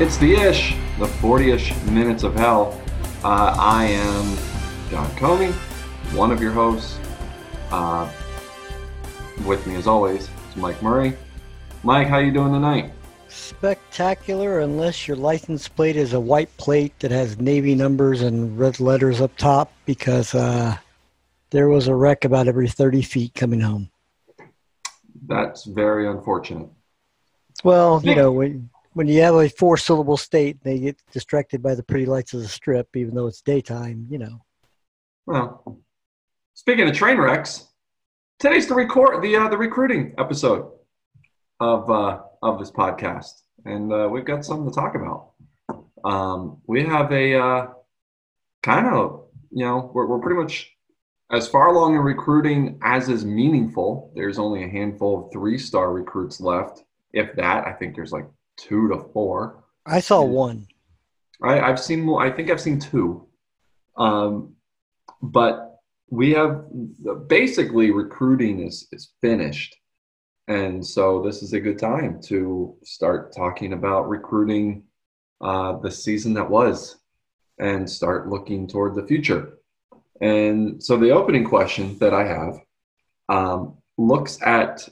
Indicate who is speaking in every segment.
Speaker 1: It's the ish, the 40 ish minutes of hell. Uh, I am John Comey, one of your hosts. Uh, with me, as always, is Mike Murray. Mike, how you doing tonight?
Speaker 2: Spectacular, unless your license plate is a white plate that has navy numbers and red letters up top, because uh, there was a wreck about every 30 feet coming home.
Speaker 1: That's very unfortunate.
Speaker 2: Well, you know, when, when you have a four syllable state, they get distracted by the pretty lights of the strip, even though it's daytime, you know.
Speaker 1: Well, speaking of train wrecks, today's the record the uh, the recruiting episode of uh, of this podcast, and uh, we've got something to talk about. Um, we have a uh, kind of you know we're, we're pretty much as far along in recruiting as is meaningful. There's only a handful of three star recruits left, if that. I think there's like two to four.
Speaker 2: I saw one.
Speaker 1: I, I've seen more. I think I've seen two. Um, but we have basically recruiting is is finished, and so this is a good time to start talking about recruiting uh, the season that was, and start looking toward the future. And so the opening question that I have um, looks at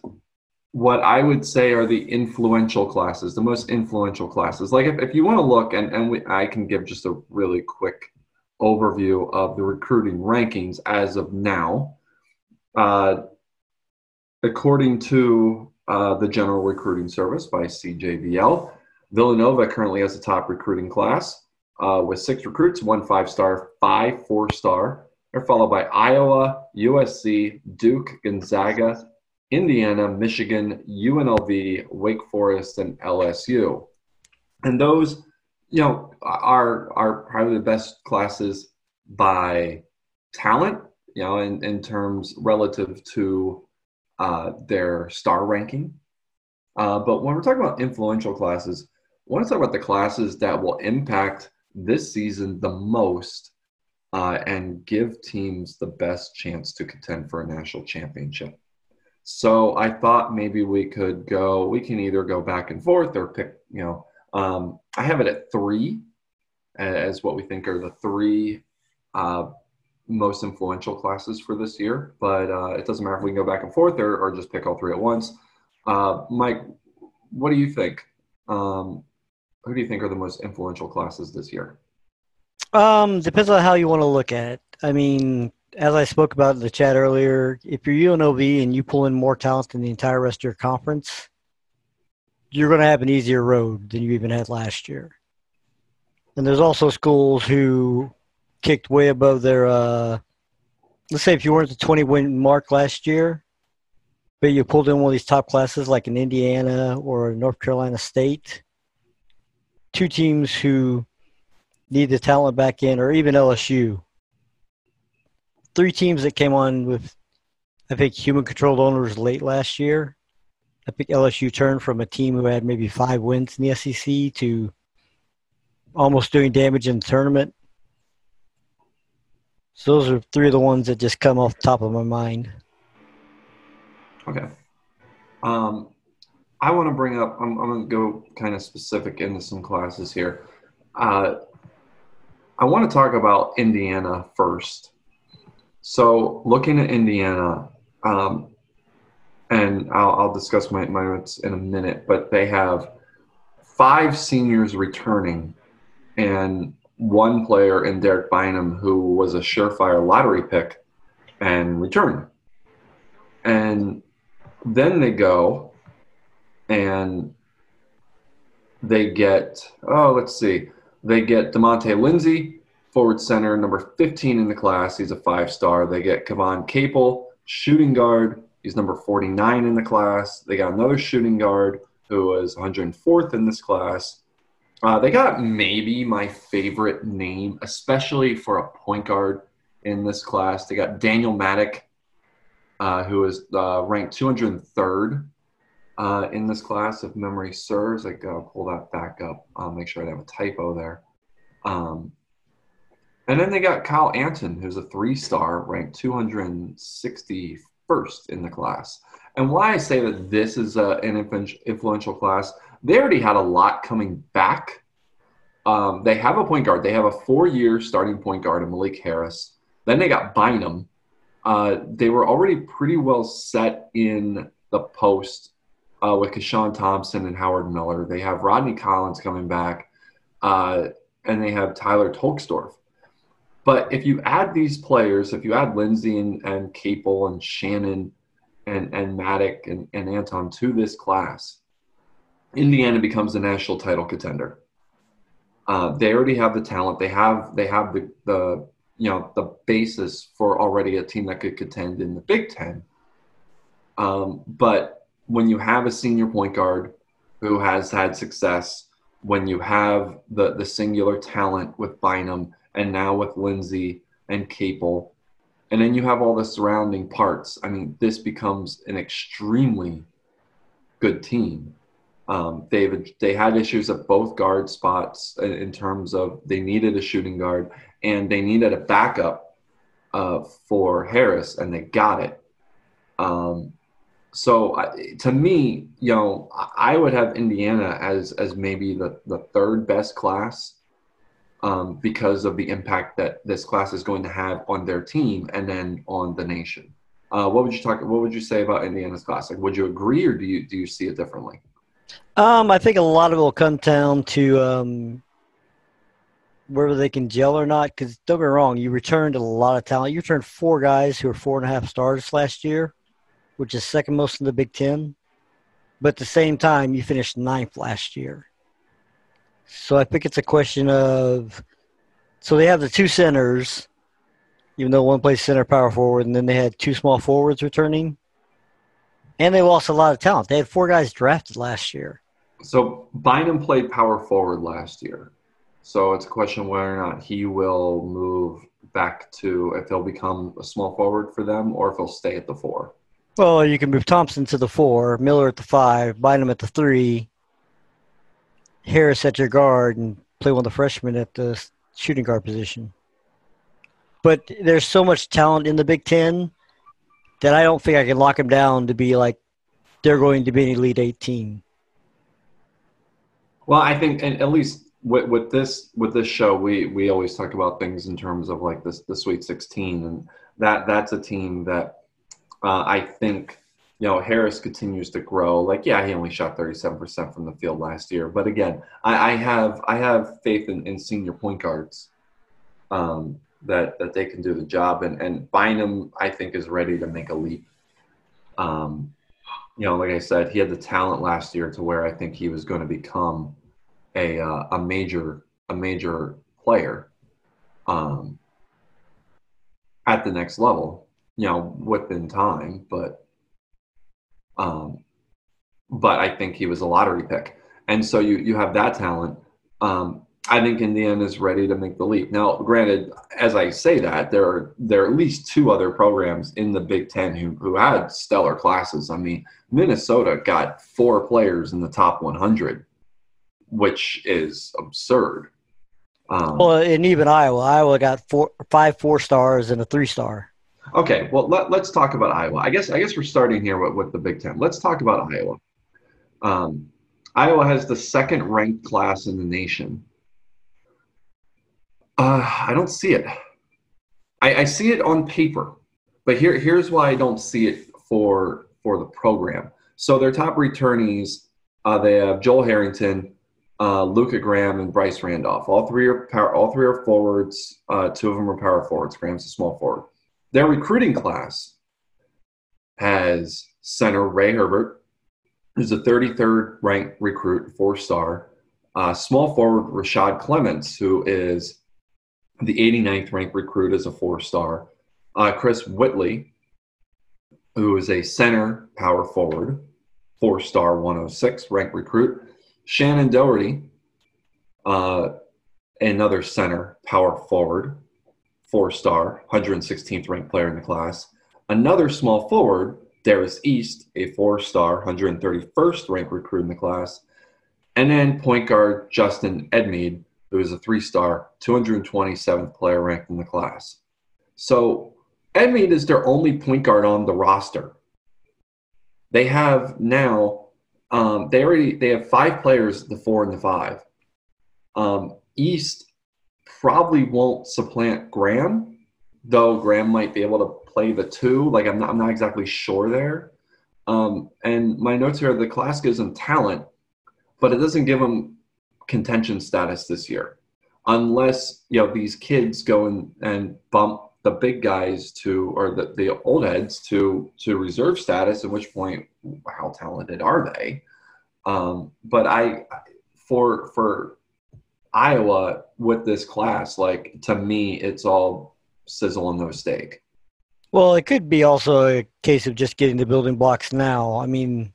Speaker 1: what I would say are the influential classes, the most influential classes. Like if, if you want to look, and, and we, I can give just a really quick overview of the recruiting rankings as of now. Uh, according to uh, the General Recruiting Service by CJBL, Villanova currently has the top recruiting class uh, with six recruits, one five star, five four star. They're followed by Iowa, USC, Duke, Gonzaga, Indiana, Michigan, UNLV, Wake Forest, and LSU. And those, you know, are are probably the best classes by talent, you know, in, in terms relative to uh, their star ranking. Uh, but when we're talking about influential classes, I want to talk about the classes that will impact this season the most uh, and give teams the best chance to contend for a national championship. So I thought maybe we could go, we can either go back and forth or pick, you know, um, I have it at three as what we think are the three uh, most influential classes for this year. But uh, it doesn't matter if we can go back and forth or, or just pick all three at once. Uh, Mike, what do you think? Um, who do you think are the most influential classes this year?
Speaker 2: Um, depends on how you want to look at it. I mean, as I spoke about in the chat earlier, if you're UNLV and you pull in more talent than the entire rest of your conference, you're going to have an easier road than you even had last year. And there's also schools who kicked way above their, uh, let's say if you weren't the 20 win mark last year, but you pulled in one of these top classes like in Indiana or North Carolina State, two teams who need the talent back in, or even LSU three teams that came on with, I think, human controlled owners late last year. I think LSU turned from a team who had maybe five wins in the SEC to almost doing damage in the tournament. So those are three of the ones that just come off the top of my mind.
Speaker 1: Okay. Um, I want to bring up, I'm, I'm going to go kind of specific into some classes here. Uh, I want to talk about Indiana first. So looking at Indiana, um, and I'll, I'll discuss my, my notes in a minute, but they have five seniors returning and one player in Derek Bynum who was a surefire lottery pick and returned. And then they go and they get, oh, let's see, they get DeMonte Lindsay, forward center, number 15 in the class. He's a five star. They get Kavan Capel, shooting guard. He's number 49 in the class. They got another shooting guard who was 104th in this class. Uh, they got maybe my favorite name, especially for a point guard in this class. They got Daniel Maddock, uh, who is uh, ranked 203rd uh, in this class, if memory serves. I gotta pull that back up. I'll make sure I have a typo there. Um, and then they got Kyle Anton, who's a three star, ranked 261st in the class. And why I say that this is a, an influential class, they already had a lot coming back um, they have a point guard. They have a four-year starting point guard in Malik Harris. Then they got Bynum. Uh, they were already pretty well set in the post uh, with Keshawn Thompson and Howard Miller. They have Rodney Collins coming back, uh, and they have Tyler Tolksdorf. But if you add these players, if you add Lindsey and, and Capel and Shannon and, and Maddock and, and Anton to this class, Indiana becomes a national title contender. Uh, they already have the talent. They have they have the, the you know the basis for already a team that could contend in the Big Ten. Um, but when you have a senior point guard who has had success, when you have the the singular talent with Bynum and now with Lindsey and Capel, and then you have all the surrounding parts. I mean, this becomes an extremely good team. Um, they've they had issues at both guard spots in, in, terms of they needed a shooting guard and they needed a backup uh, for Harris, and they got it. Um, so uh, to me, you know, I would have Indiana as as maybe the the third best class um, because of the impact that this class is going to have on their team and then on the nation. Uh, what would you talk? What would you say about Indiana's class? Like, would you agree, or do you do you see it differently?
Speaker 2: Um, I think a lot of it will come down to um, whether they can gel or not. Because don't get me wrong, you returned a lot of talent. You returned four guys who were four and a half stars last year, which is second most in the Big Ten. But at the same time, you finished ninth last year. So I think it's a question of so they have the two centers, even though one plays center power forward, and then they had two small forwards returning. And they lost a lot of talent. They had four guys drafted last year.
Speaker 1: So Bynum played power forward last year. So it's a question whether or not he will move back to if he'll become a small forward for them or if he'll stay at the four.
Speaker 2: Well, you can move Thompson to the four, Miller at the five, Bynum at the three, Harris at your guard, and play one of the freshmen at the shooting guard position. But there's so much talent in the Big Ten that I don't think I can lock them down to be like they're going to be an Elite Eight team.
Speaker 1: Well, I think, at least with, with this with this show, we we always talk about things in terms of like this the Sweet 16, and that that's a team that uh, I think you know Harris continues to grow. Like, yeah, he only shot 37% from the field last year, but again, I, I have I have faith in, in senior point guards. Um, that that they can do the job. And and Bynum, I think, is ready to make a leap. Um, you know, like I said, he had the talent last year to where I think he was going to become a uh, a major a major player um, at the next level. You know, within time, but um, but I think he was a lottery pick, and so you you have that talent. Um, I think Indiana is ready to make the leap. Now, granted, as I say that, there are there are at least two other programs in the Big Ten who who had stellar classes. I mean, Minnesota got four players in the top 100, which is absurd.
Speaker 2: Um, well, and even Iowa, Iowa got four, five four stars and a three star.
Speaker 1: Okay, well let, us talk about Iowa. I guess I guess we're starting here with, with the Big Ten. Let's talk about Iowa. Um, Iowa has the second ranked class in the nation uh, I don't see it. I, I see it on paper, but here here's why I don't see it for for the program. So their top returnees, uh, they have Joel Harrington, uh, Luka Graham, and Bryce Randolph. All three are power, all three are forwards. Uh, two of them are power forwards. Graham's a small forward. Their recruiting class has center Ray Herbert, who's a 33rd ranked recruit, four star. Uh, small forward Rashad Clements, who is the 89th ranked recruit as a four star. Uh, Chris Whitley, who is a center power forward, four star 106 ranked recruit. Shannon Doherty, uh, another center power forward, four star, 116th ranked player in the class. Another small forward, Darius East, a four star, 131st ranked recruit in the class. And then point guard Justin Edmead, who is a three star, 227th player ranked in the class. So Edmead is their only point guard on the roster. They have now, um, they already they have five players, the four and the five. Um, East probably won't supplant Graham, though Graham might be able to play the two. Like I'm not, I'm not exactly sure there. Um, and my notes here: the class gives him talent, but it doesn't give him contention status this year, unless you know these kids go and, and bump the big guys to or the, the old heads to to reserve status. At which point, how talented are they? Um, but I, for for Iowa with this class, like to me, it's all sizzle and no steak.
Speaker 2: Well, it could be also a case of just getting the building blocks now. I mean,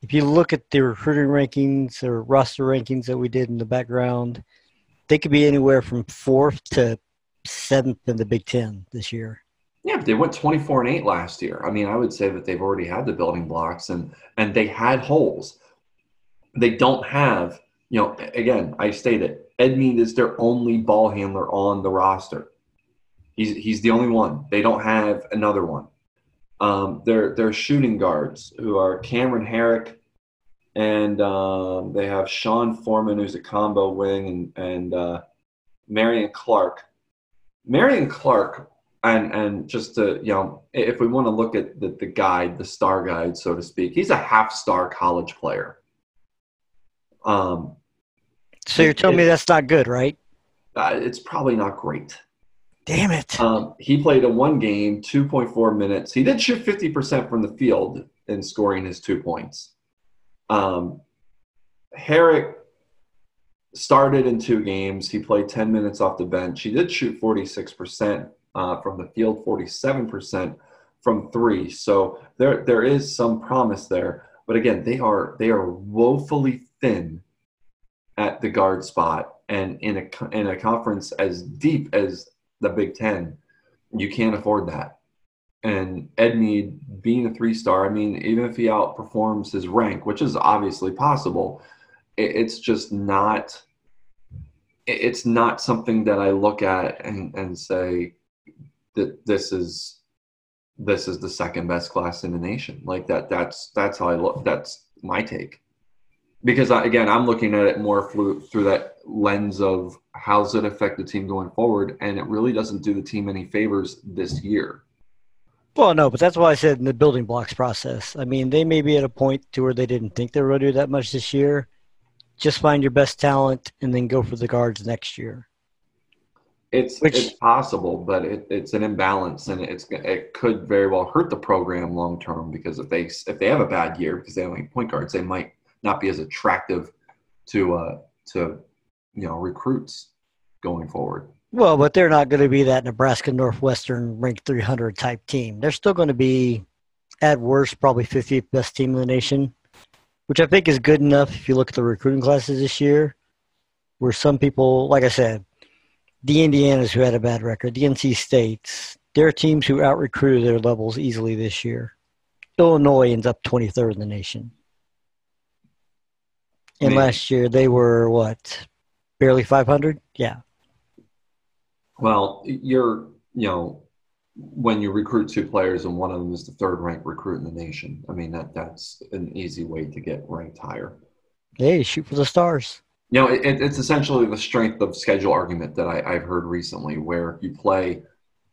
Speaker 2: if you look at the recruiting rankings or roster rankings that we did in the background, they could be anywhere from fourth to seventh in the Big Ten this year.
Speaker 1: Yeah, but they went 24 and 8 last year. I mean, I would say that they've already had the building blocks and and they had holes. They don't have, you know, again, I stated Edmead is their only ball handler on the roster. He's he's the only one. They don't have another one. Um, they're they're shooting guards who are Cameron Herrick, and um, they have Sean Foreman, who's a combo wing, and and uh, Marion Clark. Marion Clark, and and just to you know, if we want to look at the, the guide, the star guide, so to speak, he's a half star college player.
Speaker 2: Um, so you're telling it, me that's not good, right?
Speaker 1: Uh, it's probably not great.
Speaker 2: Damn it.
Speaker 1: Um, he played a one game, 2.4 minutes. He did shoot 50% from the field in scoring his two points. Um, Herrick started in two games. He played 10 minutes off the bench. He did shoot 46% uh, from the field, 47% from three. So there, there is some promise there. But again, they are they are woefully thin at the guard spot, and in a in a conference as deep as the Big Ten. You can't afford that. And Edmead being a three star, I mean, even if he outperforms his rank, which is obviously possible, it's just not it's not something that I look at and, and say that this is this is the second best class in the nation. Like that that's that's how I look that's my take because I, again, I'm looking at it more through through that lens of how's it affect the team going forward, and it really doesn't do the team any favors this year.
Speaker 2: Well, no, but that's why I said in the building blocks process. I mean, they may be at a point to where they didn't think they were going to do that much this year. Just find your best talent and then go for the guards next year.
Speaker 1: It's Which, it's possible, but it, it's an imbalance, and it's it could very well hurt the program long term because if they if they have a bad year because they don't have point guards, they might not be as attractive to uh, to you know recruits going forward.
Speaker 2: Well, but they're not going to be that Nebraska Northwestern ranked 300 type team. They're still going to be, at worst, probably 50th best team in the nation, which I think is good enough if you look at the recruiting classes this year, where some people, like I said, the Indianas who had a bad record, the NC States, there are teams who out recruited their levels easily this year. Illinois ends up 23rd in the nation. And Maybe. last year they were what, barely 500? Yeah.
Speaker 1: Well, you're, you know, when you recruit two players and one of them is the third ranked recruit in the nation, I mean, that that's an easy way to get ranked higher.
Speaker 2: Hey, shoot for the stars.
Speaker 1: You know, it, it's essentially the strength of schedule argument that I, I've heard recently where you play,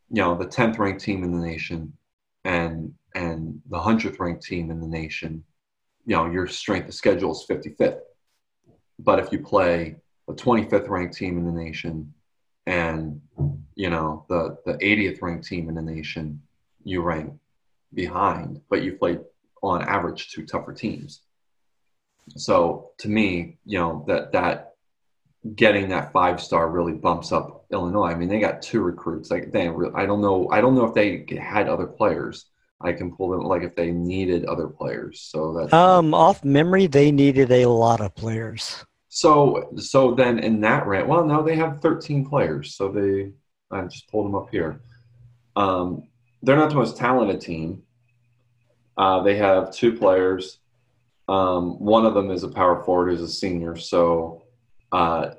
Speaker 1: you know, the 10th ranked team in the nation and and the 100th ranked team in the nation, you know, your strength of schedule is 55th. But if you play a 25th ranked team in the nation and you know the the 80th ranked team in the nation, you rank behind, but you played on average two tougher teams. So to me, you know that that getting that five star really bumps up Illinois. I mean, they got two recruits. Like they, I don't know. I don't know if they had other players. I can pull them like if they needed other players. So that's
Speaker 2: um off memory, they needed a lot of players.
Speaker 1: So so then in that rant, well, no, they have 13 players. So they I just pulled them up here. Um, they're not the most talented team. Uh, they have two players. Um, one of them is a power forward who's a senior. So uh,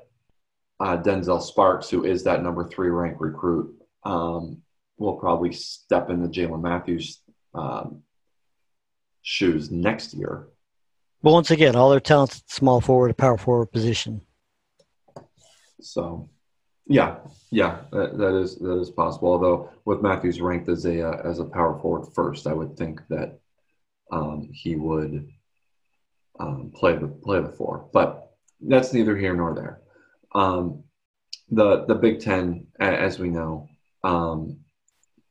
Speaker 1: uh, Denzel Sparks, who is that number three ranked recruit, um, will probably step into Jalen Matthews' um, shoes next year.
Speaker 2: But once again, all their talents at small forward, a power forward position.
Speaker 1: So, yeah, yeah, that, that is that is possible. Although with Matthews ranked as a uh, as a power forward first, I would think that um, he would um, play the play the four. But that's neither here nor there. Um, the the Big Ten, as we know, um,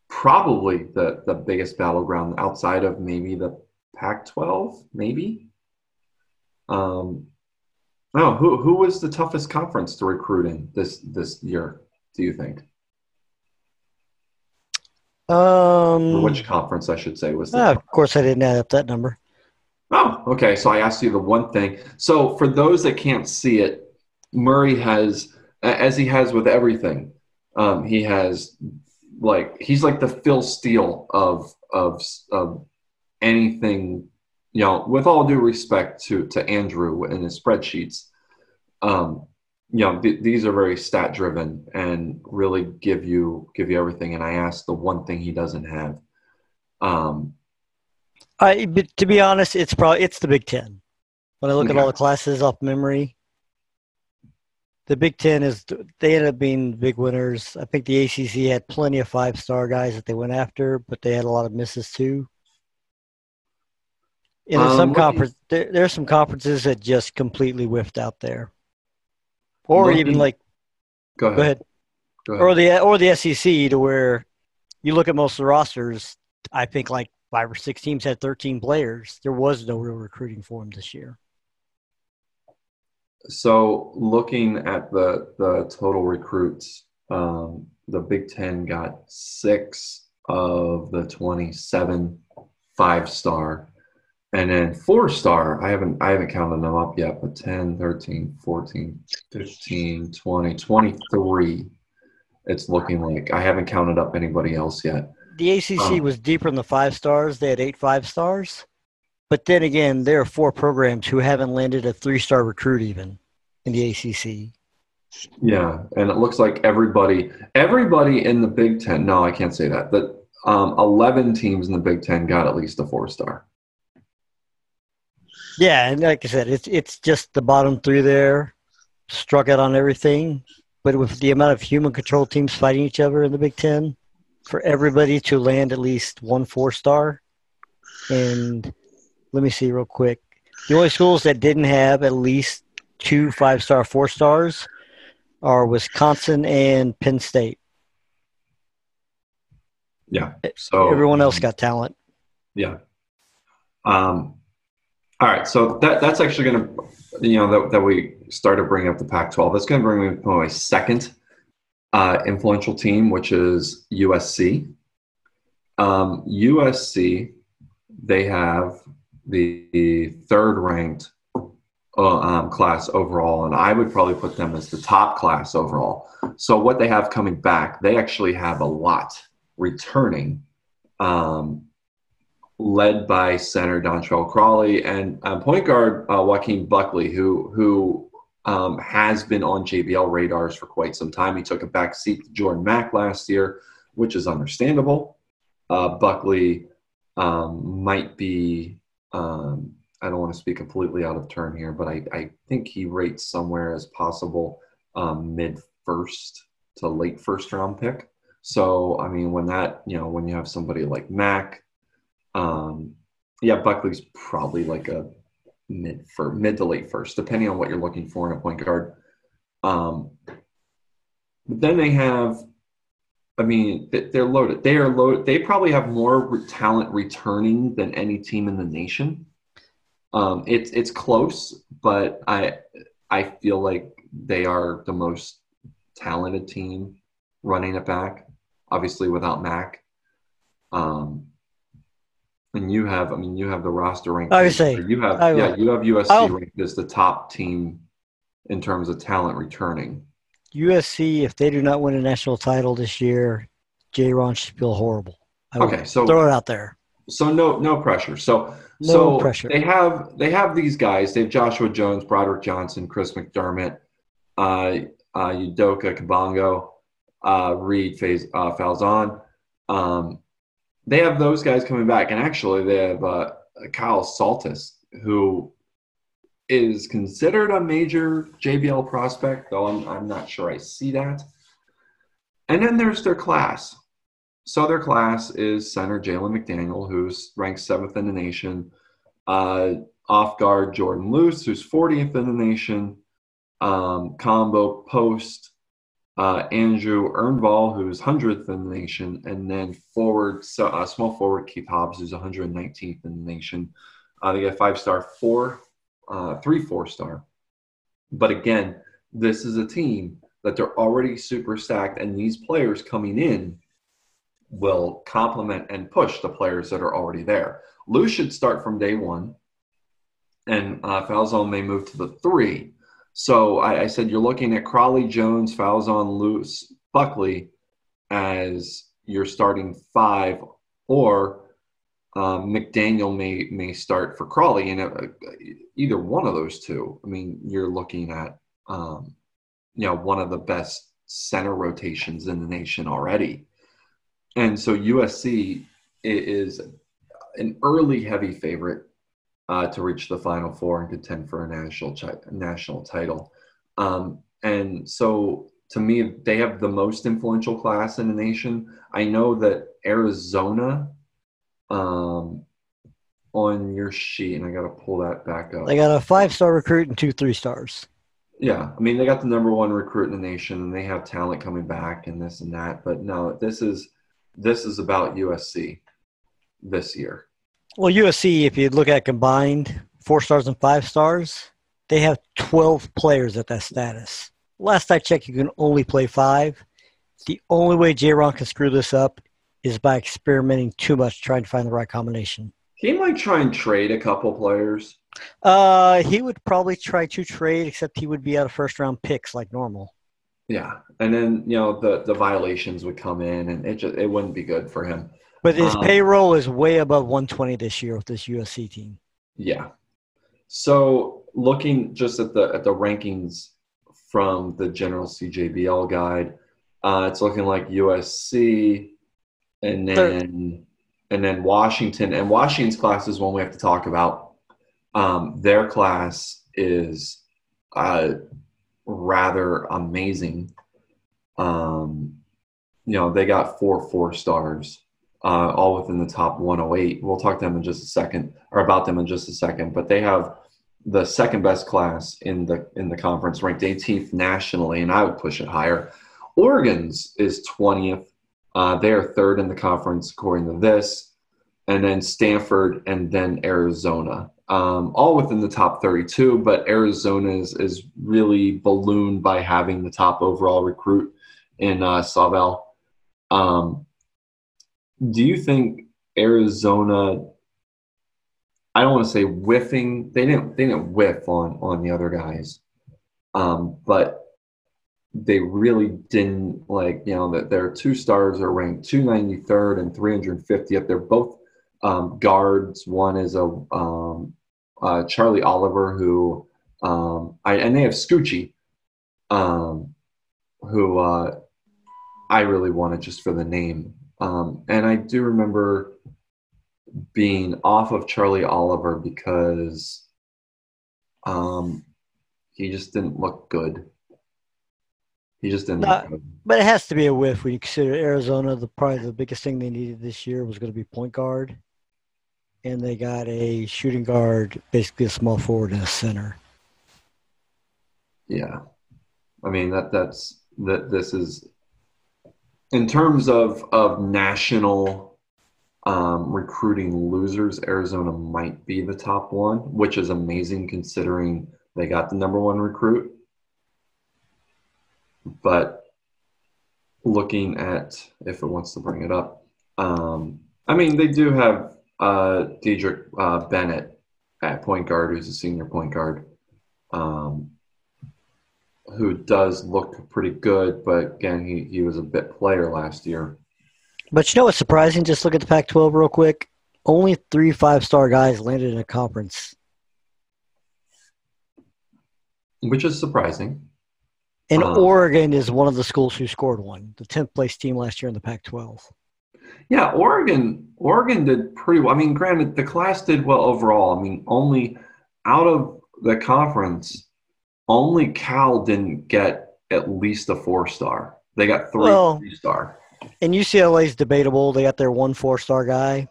Speaker 1: probably the the biggest battleground outside of maybe the Pac-12, maybe. Um, no, who who was the toughest conference to recruit in this this year? Do you think?
Speaker 2: Um,
Speaker 1: or which conference I should say was?
Speaker 2: Uh, of course, I didn't add up that number.
Speaker 1: Oh, okay. So I asked you the one thing. So for those that can't see it, Murray has, as he has with everything, um, he has like he's like the Phil Steele of of of anything. You know, with all due respect to to Andrew and his spreadsheets, um, you know th- these are very stat driven and really give you give you everything. And I asked the one thing he doesn't have. Um,
Speaker 2: I, but to be honest, it's probably it's the Big Ten. When I look okay. at all the classes off memory, the Big Ten is they end up being big winners. I think the ACC had plenty of five star guys that they went after, but they had a lot of misses too. And um, some conference, there, there, are some conferences that just completely whiffed out there, or even like,
Speaker 1: go ahead.
Speaker 2: go ahead, go ahead, or the or the SEC to where you look at most of the rosters. I think like five or six teams had 13 players. There was no real recruiting for them this year.
Speaker 1: So, looking at the the total recruits, um, the Big Ten got six of the 27 five star, and then four star. I haven't I haven't counted them up yet, but 10, 13, 14, 15, 20, 23. It's looking like I haven't counted up anybody else yet
Speaker 2: the ACC um, was deeper in the five stars. They had eight five stars. But then again, there are four programs who haven't landed a three star recruit even in the ACC.
Speaker 1: Yeah, and it looks like everybody, everybody in the Big Ten. No, I can't say that. But um, eleven teams in the Big Ten got at least a four star.
Speaker 2: Yeah, and like I said, it's it's just the bottom three there struck out on everything. But with the amount of human control teams fighting each other in the Big Ten, for everybody to land at least one four star. And let me see real quick. The only schools that didn't have at least two five star four stars are Wisconsin and Penn State.
Speaker 1: Yeah. So
Speaker 2: everyone else got talent.
Speaker 1: Yeah. Um, all right. So that that's actually going to, you know, that, that we started bringing up the Pac-12. That's going to bring me to my second uh, influential team, which is USC. Um, USC, they have the, third ranked um, class overall, and I would probably put them as the top class overall. So, what they have coming back, they actually have a lot returning, um, led by center Dontrell Crawley and uh, point guard uh, Joaquin Buckley, who who um, has been on JBL radars for quite some time. He took a back seat to Jordan Mack last year, which is understandable. Uh, Buckley um, might be, um, I don't want to speak completely out of turn here, but I, I think he rates somewhere as possible um, mid first to late first round pick. So, I mean, when that, you know, when you have somebody like Mack, um, yeah, Buckley's probably like a mid for mid to late first, depending on what you're looking for in a point guard. Um, but then they have, I mean, they're loaded. They are loaded. They probably have more talent returning than any team in the nation. Um, it's it's close, but I I feel like they are the most talented team running it back. Obviously, without Mack, Um, and you have, I mean, you have the roster ranked.
Speaker 2: Would say
Speaker 1: you have, I yeah, you have USC I'll, ranked as the top team in terms of talent returning.
Speaker 2: USC, if they do not win a national title this year, J. Ron should feel horrible. I
Speaker 1: okay, so
Speaker 2: throw it out there.
Speaker 1: So no, no pressure. So
Speaker 2: no
Speaker 1: so
Speaker 2: pressure.
Speaker 1: They have they have these guys. They have Joshua Jones, Broderick Johnson, Chris McDermott, uh, uh, Udoka Kabongo, uh, Reed Faz, uh, Falzon. Um, they have those guys coming back, and actually they have uh, Kyle Saltis, who is considered a major JBL prospect, though I'm, I'm not sure I see that. And then there's their class. So their class is center Jalen McDaniel, who's ranked seventh in the nation. Uh, off guard Jordan Luce, who's 40th in the nation. Um, combo post uh, Andrew Ernval, who's 100th in the nation. And then forward, so, uh, small forward Keith Hobbs, who's 119th in the nation. Uh, they get five star, four, uh, three four star. But again, this is a team that they're already super stacked, and these players coming in will complement and push the players that are already there. Lou should start from day one, and uh, Falzon may move to the three. So I, I said you're looking at Crawley, Jones, Falzon, Lou, Buckley as your starting five, or um, McDaniel may may start for Crawley, and uh, either one of those two. I mean, you're looking at um, you know one of the best center rotations in the nation already, and so USC is an early heavy favorite uh, to reach the Final Four and contend for a national chi- national title. Um, and so, to me, they have the most influential class in the nation. I know that Arizona, um, on your sheet, and I got to pull that back up.
Speaker 2: They got a five-star recruit and two three stars.
Speaker 1: Yeah, I mean they got the number one recruit in the nation, and they have talent coming back and this and that. But no, this is this is about USC this year.
Speaker 2: Well, USC, if you look at combined four stars and five stars, they have 12 players at that status. Last I checked, you can only play five. The only way J. Ron can screw this up is by experimenting too much, trying to find the right combination.
Speaker 1: He might try and trade a couple players.
Speaker 2: Uh, he would probably try to trade, except he would be out of first round picks like normal.
Speaker 1: Yeah, and then you know the the violations would come in, and it just it wouldn't be good for him.
Speaker 2: But his um, payroll is way above 120 this year with this USC team.
Speaker 1: Yeah. So looking just at the at the rankings from the general CJBL guide, uh, it's looking like USC, and then Third. and then Washington. And Washington's class is one we have to talk about. Um, their class is uh, rather amazing. Um, you know, they got four four stars uh, all within the top 108. We'll talk to them in just a second, or about them in just a second. But they have the second best class in the in the conference, ranked 18th nationally, and I would push it higher. Oregon's is 20th. Uh, they are third in the conference according to this, and then Stanford, and then Arizona, um, all within the top 32. But Arizona is is really ballooned by having the top overall recruit in uh. Um, do you think Arizona? I don't want to say whiffing. They didn't. They didn't whiff on on the other guys, um, but they really didn't like. You know that their two stars are ranked 293rd and 350th. They're both um, guards. One is a um, uh, Charlie Oliver, who um, I and they have Scoochie, um, who uh, I really wanted just for the name. Um, and I do remember being off of Charlie Oliver because um, he just didn't look good. He just didn't Not, good.
Speaker 2: But it has to be a whiff when you consider Arizona. The probably the biggest thing they needed this year was going to be point guard, and they got a shooting guard, basically a small forward and a center.
Speaker 1: Yeah, I mean that that's that. This is in terms of of national um, recruiting losers, Arizona might be the top one, which is amazing considering they got the number one recruit. But looking at if it wants to bring it up, um, I mean they do have uh, Diedrich uh, Bennett at point guard, who's a senior point guard. Um, who does look pretty good, but again, he, he was a bit player last year.
Speaker 2: But you know what's surprising? Just look at the Pac 12 real quick. Only three five star guys landed in a conference.
Speaker 1: Which is surprising.
Speaker 2: And um, Oregon is one of the schools who scored one, the 10th place team last year in the Pac 12.
Speaker 1: Yeah, Oregon Oregon did pretty well. I mean, granted, the class did well overall. I mean, only out of the conference, only Cal didn't get at least a four star. They got three
Speaker 2: Well-
Speaker 1: three star.
Speaker 2: And UCLA is debatable. They got their one four star guy,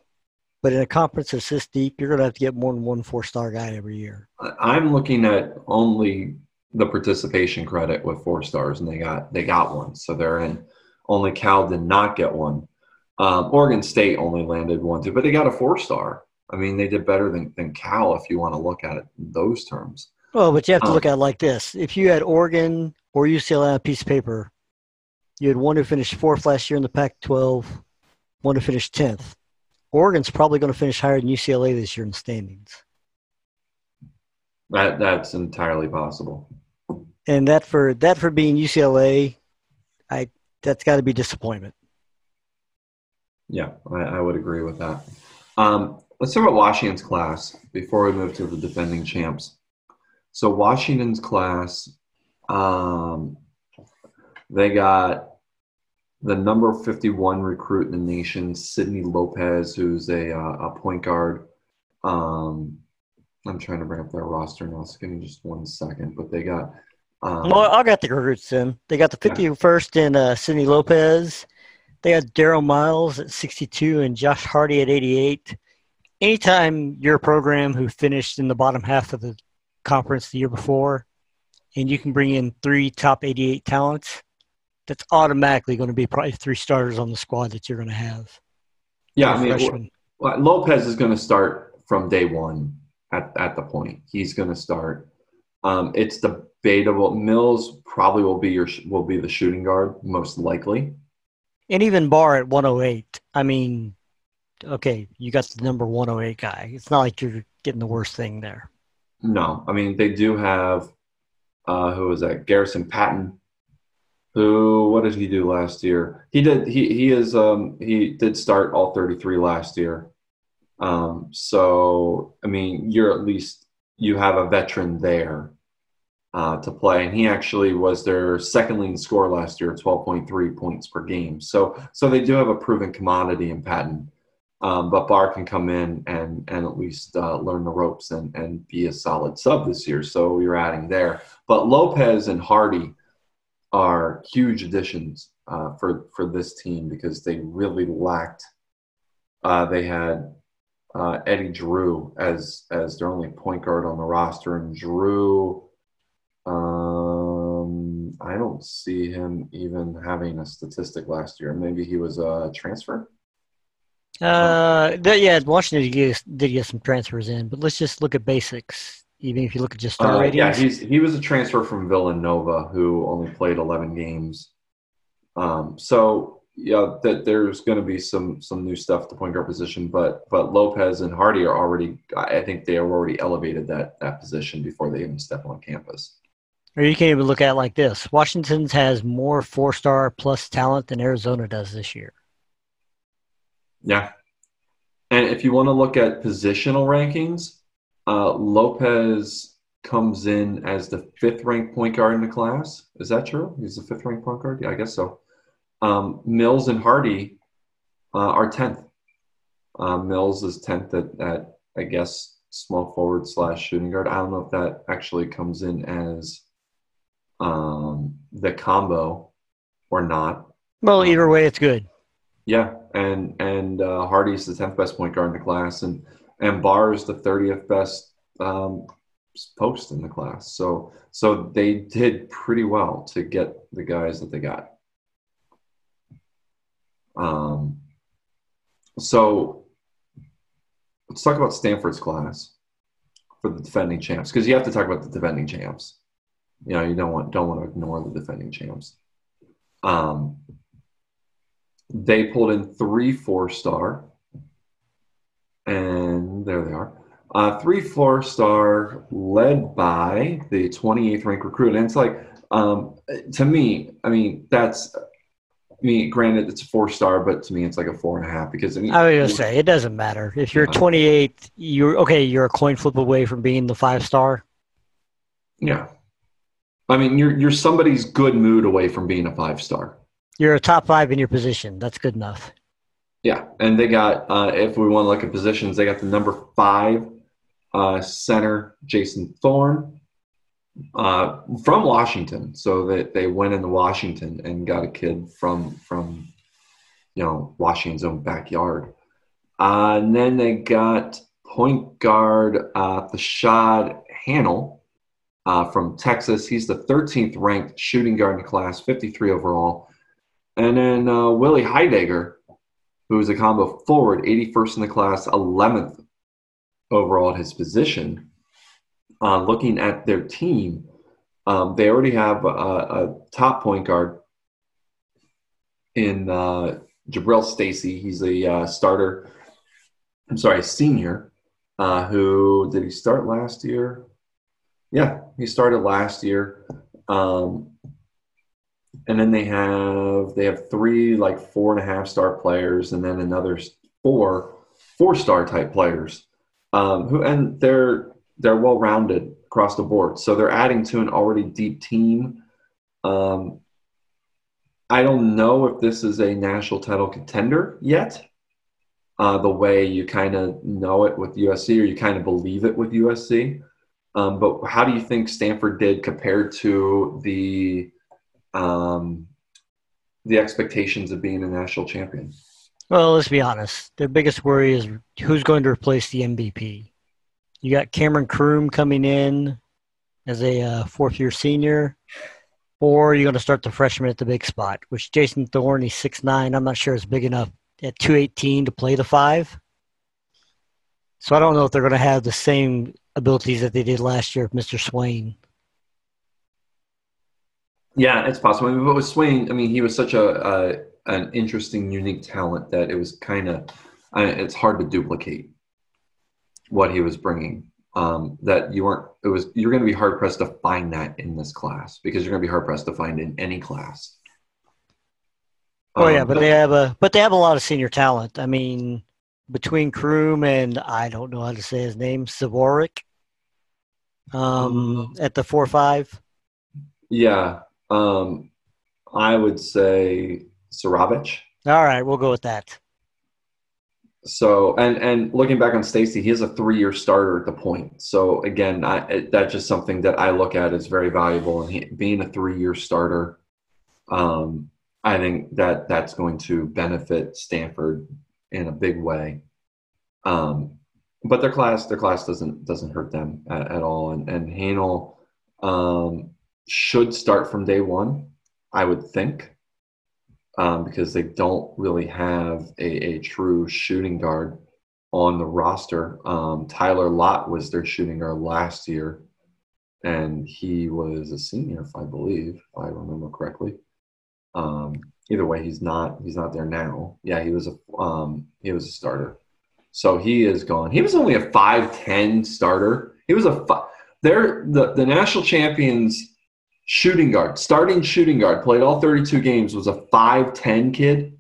Speaker 2: but in a conference that's this deep, you're going to have to get more than one four star guy every year.
Speaker 1: I'm looking at only the participation credit with four stars, and they got they got one, so they're in. Only Cal did not get one. Um, Oregon State only landed one too, but they got a four star. I mean, they did better than, than Cal if you want to look at it in those terms.
Speaker 2: Well, but you have to
Speaker 1: Um,
Speaker 2: look at it like this: if you had Oregon or UCLA on a piece of paper, you had one who finished fourth last year in the Pac-12, one who finished tenth. Oregon's probably going to finish higher than UCLA this year in standings,
Speaker 1: That that's entirely possible.
Speaker 2: and that for that for being UCLA, I that's got to be disappointment.
Speaker 1: Yeah, I, I would agree with that. Um, let's talk about Washington's class before we move to the defending champs. So Washington's class, um, they got the number 51 recruit in the nation, Sidney Lopez, who's a, uh, a point guard. Um, I'm trying to bring up their roster now, so give me just one second. But they got um,
Speaker 2: Well, I got the recruits in. They got the 51st in uh, Sidney Lopez. They had Daryl Miles at 62 and Josh Hardy at 88. Anytime you're a program who finished in the bottom half of the conference the year before, and you can bring in three top 88 talents, that's automatically going to be probably three starters on the squad that you're going to have.
Speaker 1: yeah, I mean. Well, Lopez is going to start from day one at, at the point. He's going to start. Um, it's debatable. Mills probably will be your will be the shooting guard most likely.
Speaker 2: And even Barr at 108. I mean, okay, you got the number 108 guy. It's not like you're getting the worst thing there.
Speaker 1: No, I mean they do have uh, who was that? Garrison Patton. Who? What did he do last year? He did. He he is. Um, he did start all thirty three last year. Um, so I mean, you're at least you have a veteran there uh, to play, and he actually was their second leading scorer last year, twelve point three points per game. So so they do have a proven commodity in Patton. Um, but Barr can come in and and at least uh, learn the ropes and and be a solid sub this year. So you're adding there. But Lopez and Hardy are huge additions uh, for for this team because they really lacked. Uh, they had uh, Eddie Drew as as their only point guard on the roster, and Drew. Um, I don't see him even having a statistic last year. Maybe he was a transfer.
Speaker 2: Uh, th- yeah, Washington did get, did get some transfers in, but let's just look at basics. Even if you look at just star
Speaker 1: Uh,
Speaker 2: ratings,
Speaker 1: yeah, he's he was a transfer from Villanova who only played 11 games. Um, so yeah, that there's going to be some some new stuff at the point guard position, but but Lopez and Hardy are already. I think they have already elevated that that position before they even step on campus.
Speaker 2: Or you can even look at it like this: Washington's has more four-star plus talent than Arizona does this year.
Speaker 1: Yeah, and if you want to look at positional rankings, uh, Lopez comes in as the fifth ranked point guard in the class. Is that true? He's the fifth ranked point guard. Yeah, I guess so. Um, Mills and Hardy uh, are tenth. Uh, Mills is tenth at, at I guess small forward slash shooting guard. I don't know if that actually comes in as um, the combo or not.
Speaker 2: Well, either way, it's good.
Speaker 1: Yeah, and and uh, Hardy's the tenth best point guard in the class, and and Barr is the thirtieth best um, post in the class. So so they did pretty well to get the guys that they got. Um, so let's talk about Stanford's class for the defending champs because you have to talk about the defending champs. You know, you don't want don't want to ignore the defending champs. Um, they pulled in three four star, and there they are. Uh, three four star led by the 28th ranked recruit. And it's like, um, to me, I mean, that's, I mean, granted, it's a four star, but to me, it's like a four and a half because I mean,
Speaker 2: I was gonna say it doesn't matter if you're 28. You're okay. You're a coin flip away from being the five-star.
Speaker 1: yeah. I mean, you're you're somebody's good mood away from being a five star.
Speaker 2: You're a top five in your position. That's good enough.
Speaker 1: Yeah, and they got uh, if we want to look at positions, they got the number five uh, center Jason Thorne uh, from Washington. So that they went into Washington and got a kid from from you know Washington's own backyard. Uh, and then they got point guard uh, Thashad Hannell uh, from Texas. He's the 13th ranked shooting guard in the class, 53 overall. And then uh, Willie Heidegger, who is a combo forward, 81st in the class, 11th overall at his position. Uh, looking at their team, um, they already have a, a, top point guard in uh, Jabril Stacy. He's a uh, starter. I'm sorry, senior. Uh, who did he start last year? Yeah, he started last year. Um, and then they have they have three like four and a half star players, and then another four four star type players. Um, who and they're they're well rounded across the board. So they're adding to an already deep team. Um, I don't know if this is a national title contender yet. Uh, the way you kind of know it with USC, or you kind of believe it with USC. Um, but how do you think Stanford did compared to the um, the expectations of being a national champion?
Speaker 2: Well, let's be honest. Their biggest worry is who's going to replace the MVP. You got Cameron Crume coming in as a uh, fourth year senior, or you're going to start the freshman at the big spot, which Jason Thorne, he's 6'9. I'm not sure is big enough at 218 to play the five. So I don't know if they're going to have the same abilities that they did last year with Mr. Swain.
Speaker 1: Yeah, it's possible. I mean, but with Swain, I mean, he was such a, a an interesting, unique talent that it was kind of it's hard to duplicate what he was bringing. Um, that you weren't. It was you're going to be hard pressed to find that in this class because you're going to be hard pressed to find in any class.
Speaker 2: Oh yeah, um, but they have a but they have a lot of senior talent. I mean, between Crume and I don't know how to say his name, Savorik, um, at the four five.
Speaker 1: Yeah, um, I would say Saravic.
Speaker 2: All right, we'll go with that.
Speaker 1: So, and and looking back on Stacy, he is a three-year starter at the point. So again, I, that's just something that I look at as very valuable. And he, being a three-year starter, um, I think that that's going to benefit Stanford in a big way. Um, but their class, their class doesn't doesn't hurt them at, at all. And and Hannell um, should start from day one, I would think, um, because they don't really have a, a true shooting guard on the roster. Um, Tyler Lott was their shooting guard last year, and he was a senior, if I believe, if I remember correctly. Um, either way, he's not he's not there now. Yeah, he was a um, he was a starter, so he is gone. He was only a five ten starter. He was a fi- they're the the national champions shooting guard, starting shooting guard, played all thirty two games. Was a five ten kid.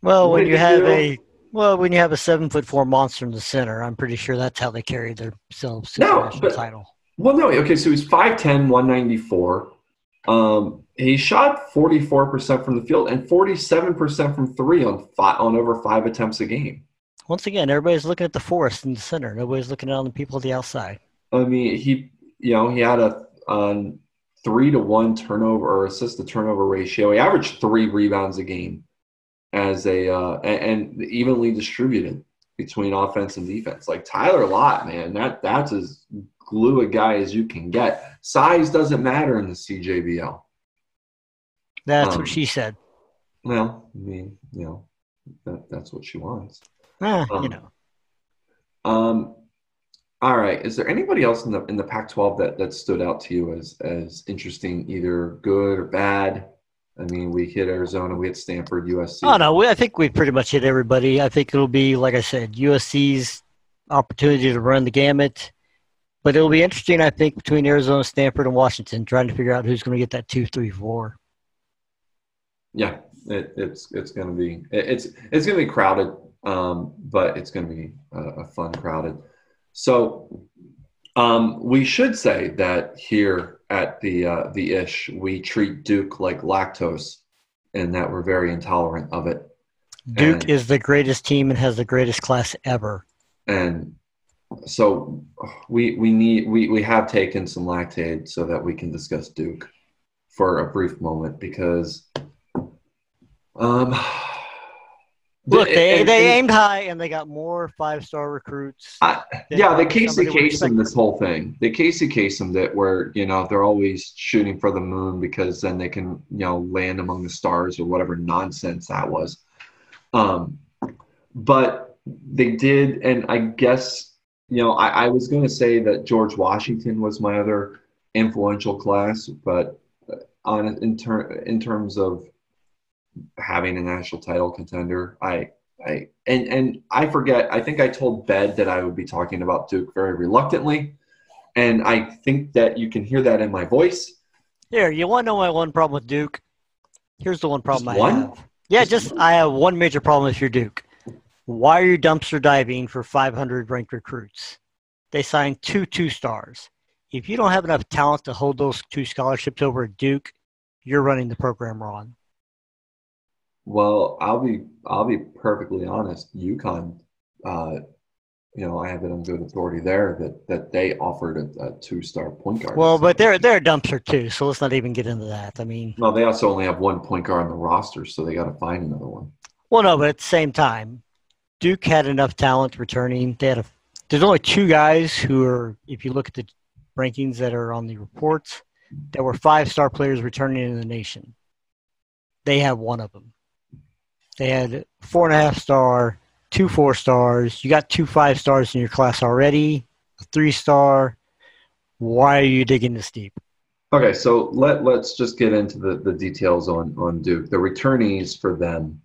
Speaker 2: Well, when you have a well, when you have a seven foot four monster in the center, I'm pretty sure that's how they carried themselves to no, the national but, title.
Speaker 1: Well, no, okay, so he's 5'10", 194. Um, he shot 44% from the field and 47% from three on five, on over five attempts a game.
Speaker 2: Once again, everybody's looking at the forest in the center. Nobody's looking at all the people at the outside.
Speaker 1: I mean, he, you know, he had a, a three to one turnover or assist to turnover ratio. He averaged three rebounds a game as a uh, and, and evenly distributed between offense and defense. Like Tyler Lott, man, that that's as glue a guy as you can get. Size doesn't matter in the CJBL.
Speaker 2: That's um, what she said.
Speaker 1: Well, I mean, you know, that, that's what she wants.
Speaker 2: Ah, um, you know.
Speaker 1: Um, all right. Is there anybody else in the in the Pac-12 that that stood out to you as as interesting, either good or bad? I mean, we hit Arizona, we hit Stanford, USC.
Speaker 2: Oh no, we, I think we pretty much hit everybody. I think it'll be like I said, USC's opportunity to run the gamut. But it'll be interesting, I think, between Arizona, Stanford, and Washington, trying to figure out who's going to get that two, three, four.
Speaker 1: Yeah, it, it's it's going to be it's it's going to be crowded, um, but it's going to be a, a, fun crowded. So um, we should say that here at the uh, the ish we treat Duke like lactose, and that we're very intolerant of it.
Speaker 2: Duke and, is the greatest team and has the greatest class ever.
Speaker 1: And so we we need we we have taken some Lactaid so that we can discuss Duke for a brief moment because um
Speaker 2: Look, they,
Speaker 1: and-
Speaker 2: they
Speaker 1: and-
Speaker 2: aimed high and they got more five star recruits.
Speaker 1: I- yeah, they
Speaker 2: probably
Speaker 1: Casey Kasem this whole thing. They Casey Kasem that where you know they're always shooting for the moon because then they can you know land among the stars or whatever nonsense that was. Um, but they did, and I guess you know I, I was going to say that George Washington was my other influential class, but on in ter- in terms of having a national title contender, I I and and I forget. I think I told Bed that I would be talking about Duke very reluctantly, and I think that you can hear that in my voice.
Speaker 2: Here, you want to know my one problem with Duke? Here's the one problem
Speaker 1: Just
Speaker 2: I
Speaker 1: one?
Speaker 2: have. Yeah,
Speaker 1: Just
Speaker 2: just I have one major problem with you're Duke. Why are you dumpster diving for 500 ranked recruits? They signed two two stars. If you don't have enough talent to hold those two scholarships over at Duke, you're running the program wrong.
Speaker 1: Well, I'll be I'll be perfectly honest. UConn, uh, you know, I have it on good authority there that that they offered a, a two star point guard.
Speaker 2: Well, but they're they're a dumpster too, so let's not even get into that. I mean,
Speaker 1: well, they also only have one point guard on the roster, so they got to find another one.
Speaker 2: well, no, but at the same time, Duke had enough talent returning. They had a, there's only two guys who are, if you look at the rankings that are on the reports, that were five star players returning in the nation. They have one of them. They had four and a half star, two four stars. You got two five stars in your class already, a three star. Why are you digging this deep?
Speaker 1: Okay, so let let's just get into the, the details on on Duke. The returnees for them: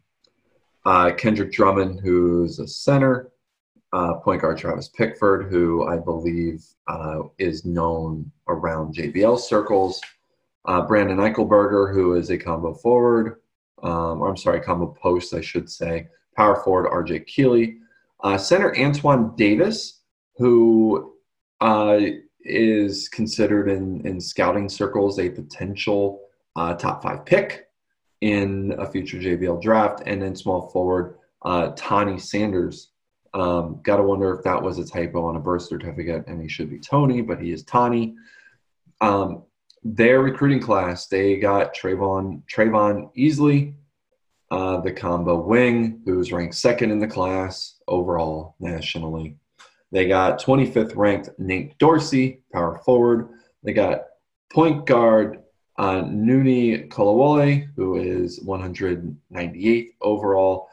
Speaker 1: uh, Kendrick Drummond, who's a center, uh, point guard Travis Pickford, who I believe uh, is known around JBL circles, uh, Brandon Eichelberger, who is a combo forward, um, or I'm sorry, combo post, I should say, power forward RJ Keeley, uh, center Antoine Davis, who uh, is considered in, in scouting circles a potential uh, top five pick in a future JBL draft, and then small forward uh, Tony Sanders. Um, Got to wonder if that was a typo on a birth certificate, and he should be Tony, but he is Tony. Um, their recruiting class, they got Trayvon Trayvon Easley, uh, the combo wing, who's ranked second in the class overall nationally. They got 25th ranked Nate Dorsey, power forward. They got point guard uh, Nuni Kolawole, who is 198th overall.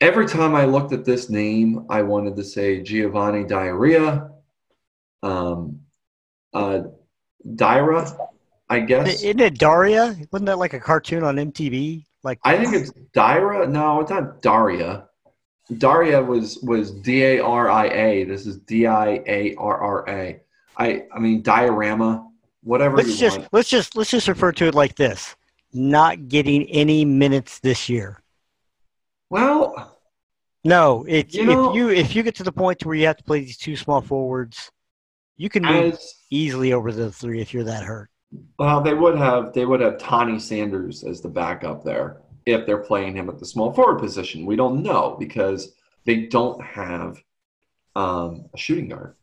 Speaker 1: Every time I looked at this name, I wanted to say Giovanni Diarrhea. Um, uh, Dyra, I guess.
Speaker 2: Isn't it Daria? Wasn't that like a cartoon on MTV? Like
Speaker 1: I think it's Dyra. No, it's not Daria. Daria was was D A R I A. This is D I A R R A. I I mean diorama, whatever
Speaker 2: let's
Speaker 1: you
Speaker 2: just
Speaker 1: want.
Speaker 2: let's just let's just refer to it like this: not getting any minutes this year.
Speaker 1: Well,
Speaker 2: No, it's
Speaker 1: You know-
Speaker 2: if you if you get to the point where you have to play these two small forwards, you can move
Speaker 1: as
Speaker 2: easily over the three if you're that hurt.
Speaker 1: well, they would have they would have Tony Sanders as the backup there if they're playing him at the small forward position. We don't know because they don't have um, a shooting guard.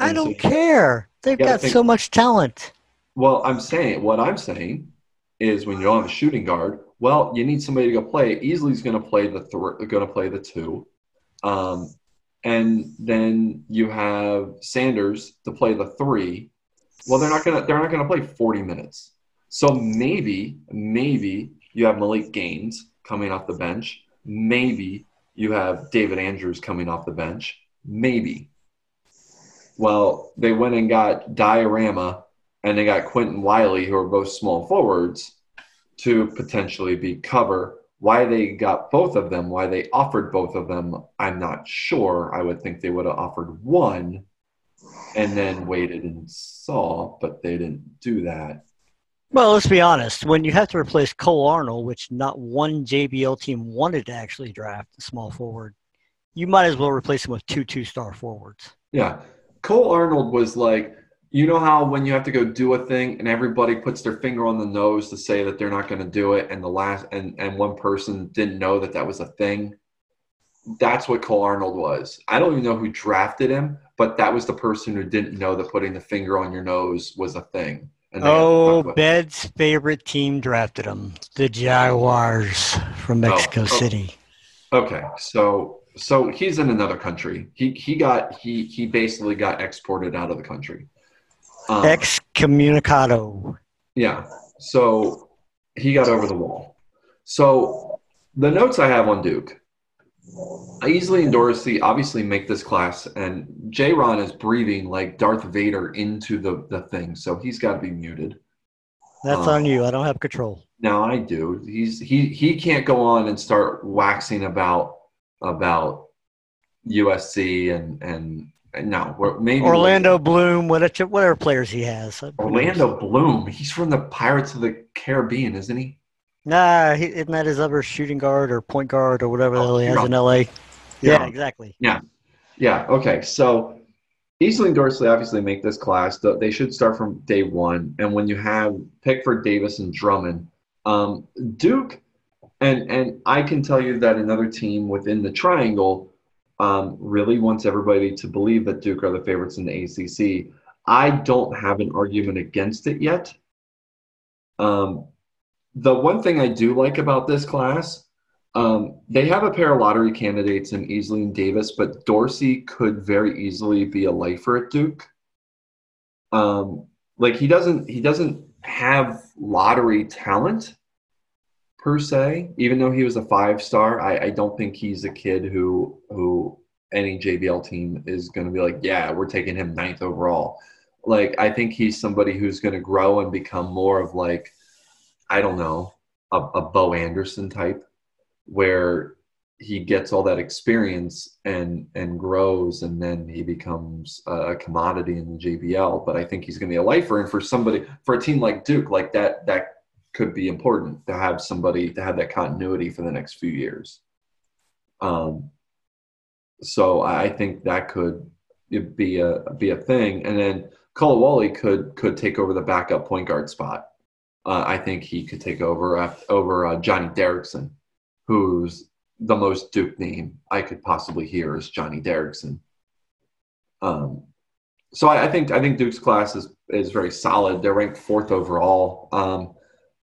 Speaker 2: I
Speaker 1: And so-
Speaker 2: don't care. They've
Speaker 1: gotta think-
Speaker 2: so much talent.
Speaker 1: Well, I'm saying what I'm saying is when you don't have a shooting guard, well, you need somebody to go play. Easley's going to play the th- going to play the two, um, and then you have Sanders to play the three. Well, they're not to they're not to play 40 minutes. So maybe maybe you have Malik Gaines coming off the bench. Maybe you have David Andrews coming off the bench. Maybe. Well, they went and got Diorama and they got Quentin Wiley, who are both small forwards, to potentially be cover. Why they got both of them, why they offered both of them, I'm not sure. I would think they would have offered one and then waited and saw, but they didn't do that.
Speaker 2: Well, let's be honest. When you have to replace Cole Arnold, which not one JBL team wanted to actually draft a small forward, you might as well replace him with two two-star forwards.
Speaker 1: Yeah. Cole Arnold was like, you know how when you have to go do a thing and everybody puts their finger on the nose to say that they're not going to do it and the last and and one person didn't know that that was a thing that's what Cole Arnold was. I don't even know who drafted him, but that was the person who didn't know that putting the finger on your nose was a thing.
Speaker 2: oh, Bed's favorite team drafted him, the Jaguars from oh, Mexico oh, City.
Speaker 1: Okay, so so he's in another country. He he got he he basically got exported out of the country.
Speaker 2: Um, Excommunicado.
Speaker 1: Yeah. So he got over the wall. So the notes I have on Duke Easley and Dorsey obviously make this class, and J. Ron is breathing like Darth Vader into the, the thing, so he's got to be muted.
Speaker 2: That's um, on you. I don't have control.
Speaker 1: No, I do. He's he he can't go on and start waxing about about USC and and, and no, maybe
Speaker 2: Orlando Bloom, whatever, whatever players he has.
Speaker 1: Orlando Bloom. He's from the Pirates of the Caribbean, isn't he?
Speaker 2: Nah, he, isn't that his other shooting guard or point guard or whatever oh, he has in LA? Yeah. yeah, exactly.
Speaker 1: Yeah, yeah. Okay, so Easley and Dorsey obviously make this class. They should start from day one. And when you have Pickford, Davis, and Drummond, um, Duke, and and I can tell you that another team within the triangle um, really wants everybody to believe that Duke are the favorites in the ACC. I don't have an argument against it yet. Um, the one thing I do like about this class, um, they have a pair of lottery candidates in Easley and Davis, but Dorsey could very easily be a lifer at Duke. Um, like he doesn't he doesn't have lottery talent per se, even though he was a five star. I, I don't think he's a kid who who any JBL team is going to be like, yeah, we're taking him ninth overall. Like I think he's somebody who's going to grow and become more of like I don't know, a, a Bo Anderson type, where he gets all that experience and and grows, and then he becomes a commodity in the JBL. But I think he's going to be a lifer, and for somebody for a team like Duke, like that, that could be important to have somebody to have that continuity for the next few years. Um, so I think that could be a be a thing, and then Kolawole could could take over the backup point guard spot uh, I think he could take over after, over uh, Johnny Derrickson, who's the most Duke name I could possibly hear is Johnny Derrickson. Um, so I, I, think I think Duke's class is is very solid. They're ranked fourth overall. Um,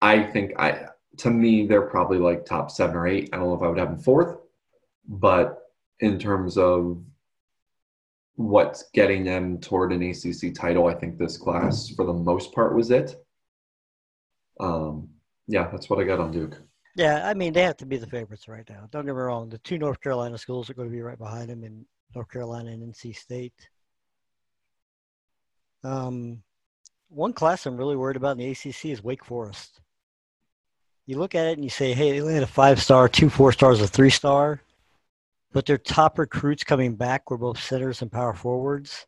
Speaker 1: I think I to me they're probably like top seven or eight. I don't know if I would have them fourth, but in terms of what's getting them toward an ACC title, I think this class for the most part was it um, yeah, that's what I got on Duke.
Speaker 2: Yeah, I mean they have to be the favorites right now. Don't get me wrong; the two North Carolina schools are going to be right behind them in North Carolina and NC State. Um, one class I'm really worried about in the ACC is Wake Forest. You look at it and you say, "Hey, they only had a five star, two four stars, a three star," but their top recruits coming back were both centers and power forwards.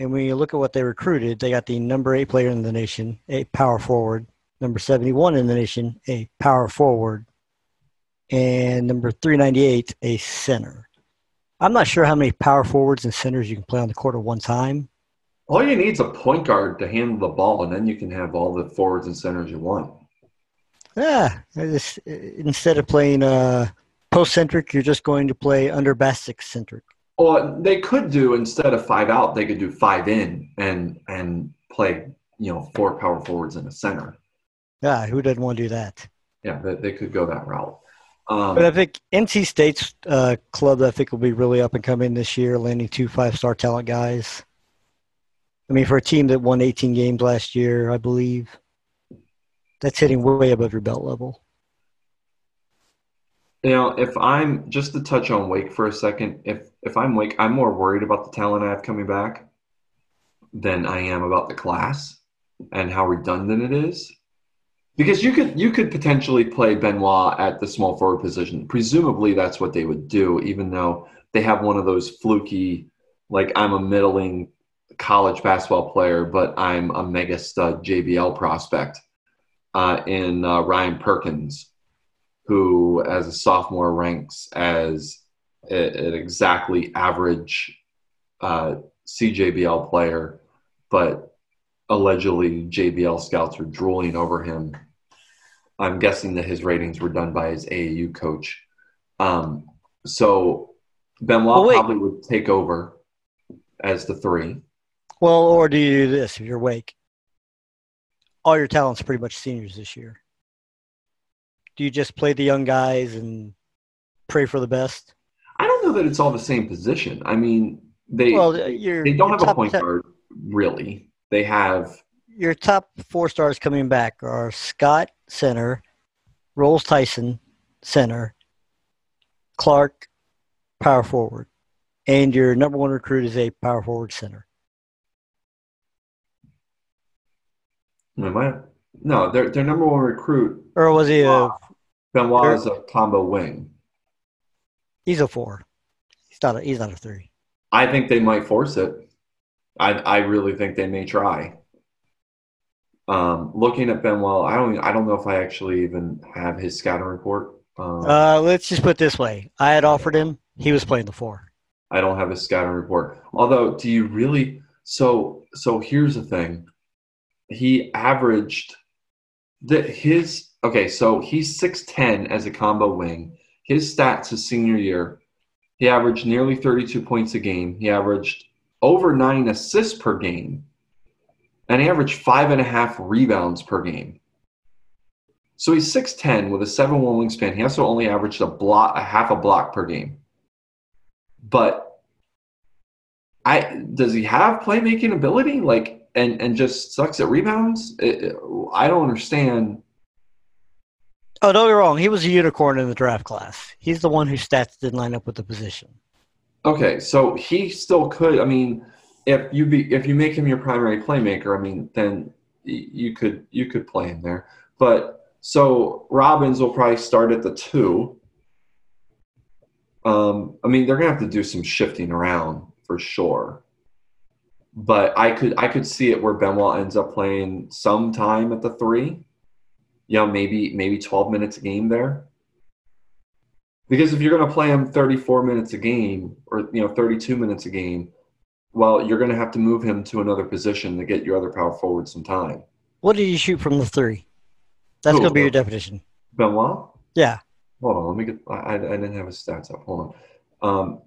Speaker 2: And when you look at what they recruited, they got the number eight player in the nation, a power forward, number 71 in the nation, a power forward, and number 398, a center. I'm not sure how many power forwards and centers you can play on the court at one time.
Speaker 1: All you need is a point guard to handle the ball, and then you can have all the forwards and centers you want.
Speaker 2: Yeah, just, instead of playing uh, post centric, you're just going to play under basic centric.
Speaker 1: Well, they could do instead of five out, they could do five in and and play you know four power forwards and a center.
Speaker 2: Yeah, who doesn't want to do that?
Speaker 1: Yeah, they, they could go that route.
Speaker 2: Um, but I think NC State's uh, club, I think, will be really up and coming this year, landing two five star talent guys. I mean, for a team that won 18 games last year, I believe, that's hitting way above your belt level.
Speaker 1: You know, if I'm just to touch on Wake for a second, if if I'm Wake, I'm more worried about the talent I have coming back than I am about the class and how redundant it is because you could you could potentially play Benoit at the small forward position. Presumably, that's what they would do, even though they have one of those fluky, like I'm a middling college basketball player, but I'm a mega stud JBL prospect uh, in uh, Ryan Perkins, who as a sophomore ranks as an exactly average uh, CJBL player, but allegedly JBL scouts are drooling over him I'm guessing that his ratings were done by his AAU coach. Um, so Benoit
Speaker 2: Well,
Speaker 1: probably would take over as the three.
Speaker 2: Well, or do you do this if you're Wake? All your talent's pretty much seniors this year. Do you just play the young guys and pray for the best?
Speaker 1: I don't know that it's all the same position. I mean, they
Speaker 2: well, uh, you're,
Speaker 1: they don't have a point
Speaker 2: te-
Speaker 1: guard really. They have
Speaker 2: Your top four stars coming back are Scott center, Rolls Tyson center, Clark power forward, and your number one recruit is a power forward center.
Speaker 1: Am I? No, their their number one recruit
Speaker 2: Or was he a?
Speaker 1: Wow. Benoit is a combo wing.
Speaker 2: He's a four. He's not a. He's not a three.
Speaker 1: I think they might force it. I I really think they may try. Um, looking at Benoit, I don't I don't know if I actually even have his scouting report. Um,
Speaker 2: Uh, let's just put it this way: I had offered him. He was playing the four.
Speaker 1: I don't have his scouting report. Although, do you really? So so here's the thing. He averaged that his okay. So he's six ten as a combo wing. His stats his senior year, he averaged nearly thirty two points a game. He averaged over nine assists per game, and he averaged five and a half rebounds per game. So he's six ten with a seven one wingspan. He also only averaged a block, a half a block per game. But I does he have playmaking ability? Like and and just sucks at rebounds? It- it- I don't understand.
Speaker 2: Oh, don't get wrong. He was a unicorn in the draft class. He's the one whose stats didn't line up with the position.
Speaker 1: Okay, so he still could. I mean, if you be if you make him your primary playmaker, I mean, then you could you could play him there. But so Robbins will probably start at the two. Um, I mean, they're gonna have to do some shifting around for sure. But I could I could see it where Benoit ends up playing some time at the three. You know, maybe maybe twelve minutes a game there. Because if you're going to play him 34 minutes a game or you know 32 minutes a game, well, you're going to have to move him to another position to get your other power forward some time.
Speaker 2: What did you shoot from the three? That's
Speaker 1: Who?
Speaker 2: going to be your definition.
Speaker 1: Benoit,
Speaker 2: Yeah.
Speaker 1: hold on, let me get. I, I didn't have his stats up. Hold on. Um,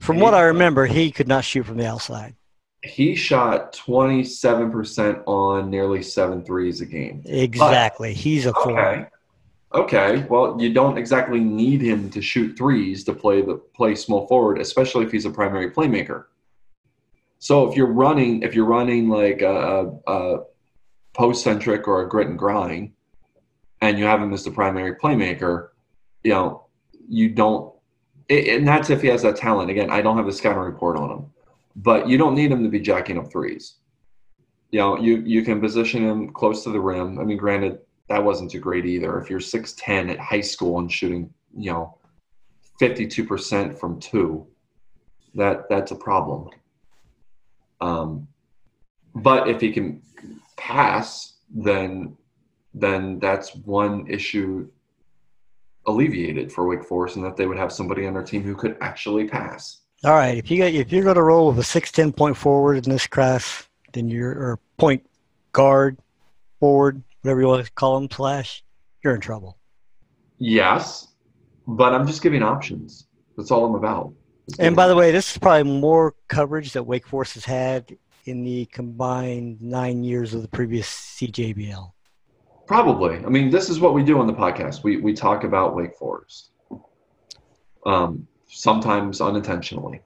Speaker 2: From what I remember, he could not shoot from the outside.
Speaker 1: He shot 27% on nearly seven threes a game.
Speaker 2: Exactly. He's a four.
Speaker 1: Okay. Okay. Well, you don't exactly need him to shoot threes to play the play small forward, especially if he's a primary playmaker. So if you're running, if you're running like a, a, a post centric or a grit and grind, and you have him as the primary playmaker, you know, you don't, it, and that's if he has that talent. Again, I don't have the scouting report on him, but you don't need him to be jacking up threes. You know, you you can position him close to the rim. I mean, granted, that wasn't too great either. If you're 6'10 at high school and shooting, you know, 52% from two, that that's a problem. Um, but if he can pass, then then that's one issue alleviated for Wake Forest, and that they would have somebody on their team who could actually pass.
Speaker 2: All right. If you got, if you're going to roll with a six ten point forward in this class, then you're or point guard, forward, whatever you want to call them, slash, you're in trouble.
Speaker 1: Yes, but I'm just giving options. That's all I'm about.
Speaker 2: And by the way, this is probably more coverage that Wake Forest has had in the combined nine years of the previous CJBL.
Speaker 1: Probably. I mean, this is what we do on the podcast. We we talk about Wake Forest. Um, sometimes unintentionally.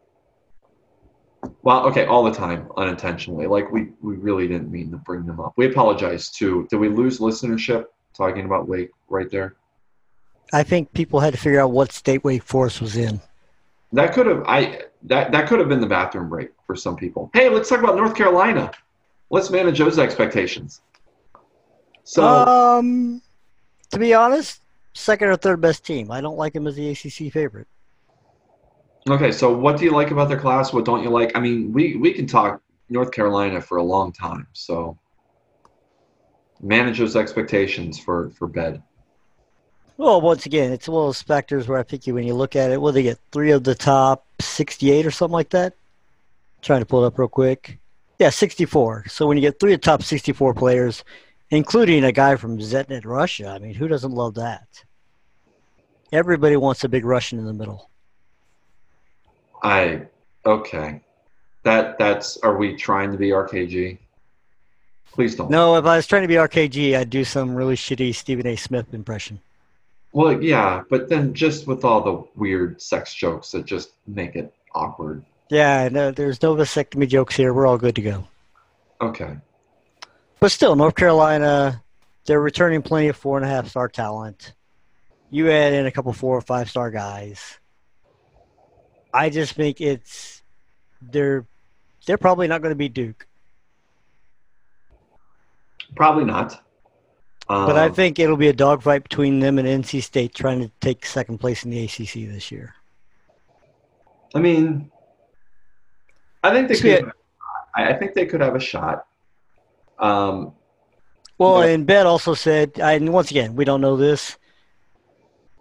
Speaker 1: Well, okay, all the time unintentionally. Like we we really didn't mean to bring them up. We apologize too. Did we lose listenership talking about Wake right there?
Speaker 2: I think people had to figure out what state Wake Forest was in.
Speaker 1: That could have I that that could have been the bathroom break for some people. Hey, let's talk about North Carolina. Let's manage those expectations. So
Speaker 2: um, to be honest, second or third best team. I don't like him as the ACC favorite.
Speaker 1: Okay, so what do you like about their class? What don't you like? I mean, we we can talk North Carolina for a long time. So manage those expectations for for bed.
Speaker 2: Well, once again, it's of those factors where I think you, when you look at it, will they get three of the top 68 or something like that? trying to pull it up real quick. Yeah, 64. So when you get three of the top 64 players, including a guy from Zetnet, Russia, I mean, who doesn't love that? Everybody wants a big Russian in the middle.
Speaker 1: I okay. That that's are we trying to be RKG? Please don't.
Speaker 2: No, if I was trying to be RKG, I'd do some really shitty Stephen A. Smith impression.
Speaker 1: Well, yeah, but then just with all the weird sex jokes that just make it awkward.
Speaker 2: Yeah, no, there's no vasectomy jokes here. We're all good to go.
Speaker 1: Okay.
Speaker 2: But still, North Carolina, they're returning plenty of four and a half star talent. You add in a couple four or five star guys. I just think it's they're they're probably not going to be Duke,
Speaker 1: Probably not.
Speaker 2: but I
Speaker 1: Um,
Speaker 2: think it'll be a dogfight between them and NC State trying to take second place in the ACC this year.
Speaker 1: I mean, I think they
Speaker 2: See,
Speaker 1: could. I I think they could have a shot. Um,
Speaker 2: Well,
Speaker 1: But-
Speaker 2: and Bed also said, and once again, we don't know this.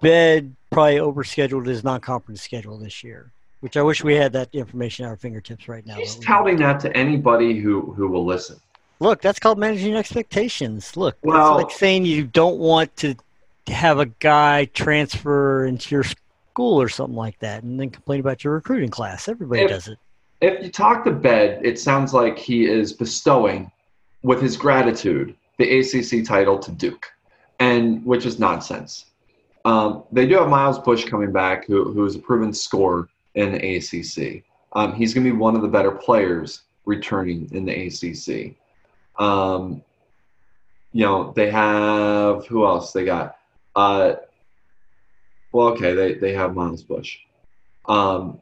Speaker 2: Bed probably overscheduled his non-conference schedule this year, which I wish we had that information at our fingertips right now.
Speaker 1: he's touting that to anybody who who will listen.
Speaker 2: Look, that's called managing expectations. Look,
Speaker 1: Well-
Speaker 2: that's like saying you don't want to have a guy transfer into your school or something like that and then complain about your recruiting class. Everybody
Speaker 1: If-
Speaker 2: does it.
Speaker 1: If you talk to Bed, it sounds like he is bestowing, with his gratitude, the ACC title to Duke, and which is nonsense. Um, they do have Miles Bush coming back, who who is a proven scorer in the ACC. Um, he's going to be one of the better players returning in the ACC. Um, you know, they have who else? They got. Uh, well, okay, they they have Miles Bush. Um,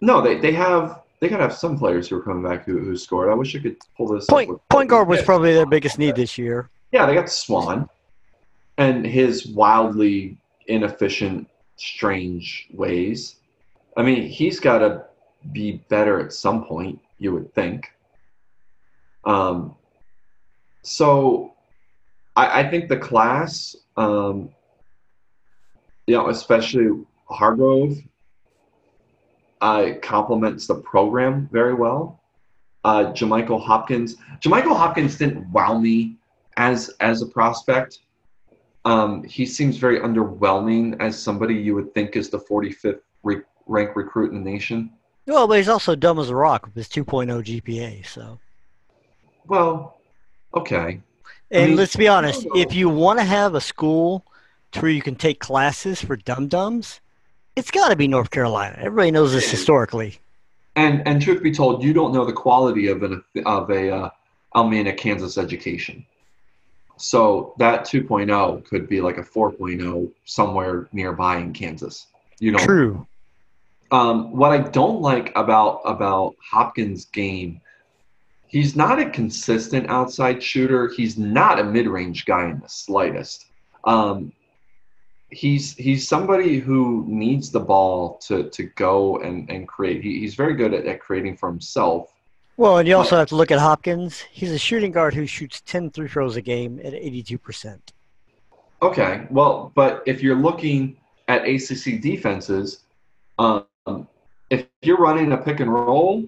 Speaker 1: no, they they have they gotta have some players who are coming back who, who scored. I wish I could pull this.
Speaker 2: Point point guard was probably their biggest need this year.
Speaker 1: Yeah, they got Swan, and his wildly inefficient, strange ways. I mean, he's got to be better at some point. You would think. Um. So, I, I think the class, um, you know, especially Hargrove, uh, complements the program very well. Uh, Jamichael Hopkins. Jamichael Hopkins didn't wow me as as a prospect. Um, he seems very underwhelming as somebody you would think is the 45th re- ranked recruit in the nation.
Speaker 2: Well, but he's also dumb as a rock with his 2.0 GPA. So,
Speaker 1: Well, okay.
Speaker 2: and
Speaker 1: mean,
Speaker 2: let's be honest, if you want to have a school to where you can take classes for dum dums, it's got to be North Carolina. Everybody knows this historically.
Speaker 1: And and truth be told, you don't know the quality of an of a uh, Almena, Kansas education. So that 2.0 could be like a 4.0 somewhere nearby in Kansas. You don't
Speaker 2: True.
Speaker 1: Um, what I don't like about about Hopkins' game, he's not a consistent outside shooter. He's not a mid-range guy in the slightest. Um, he's he's somebody who needs the ball to to go and and create. He, he's very good at, at creating for himself.
Speaker 2: Well, and you also have to look at Hopkins. He's a shooting guard who shoots 10 free throws a game at 82%.
Speaker 1: Okay, well, but if you're looking at ACC defenses, um, if you're running a pick and roll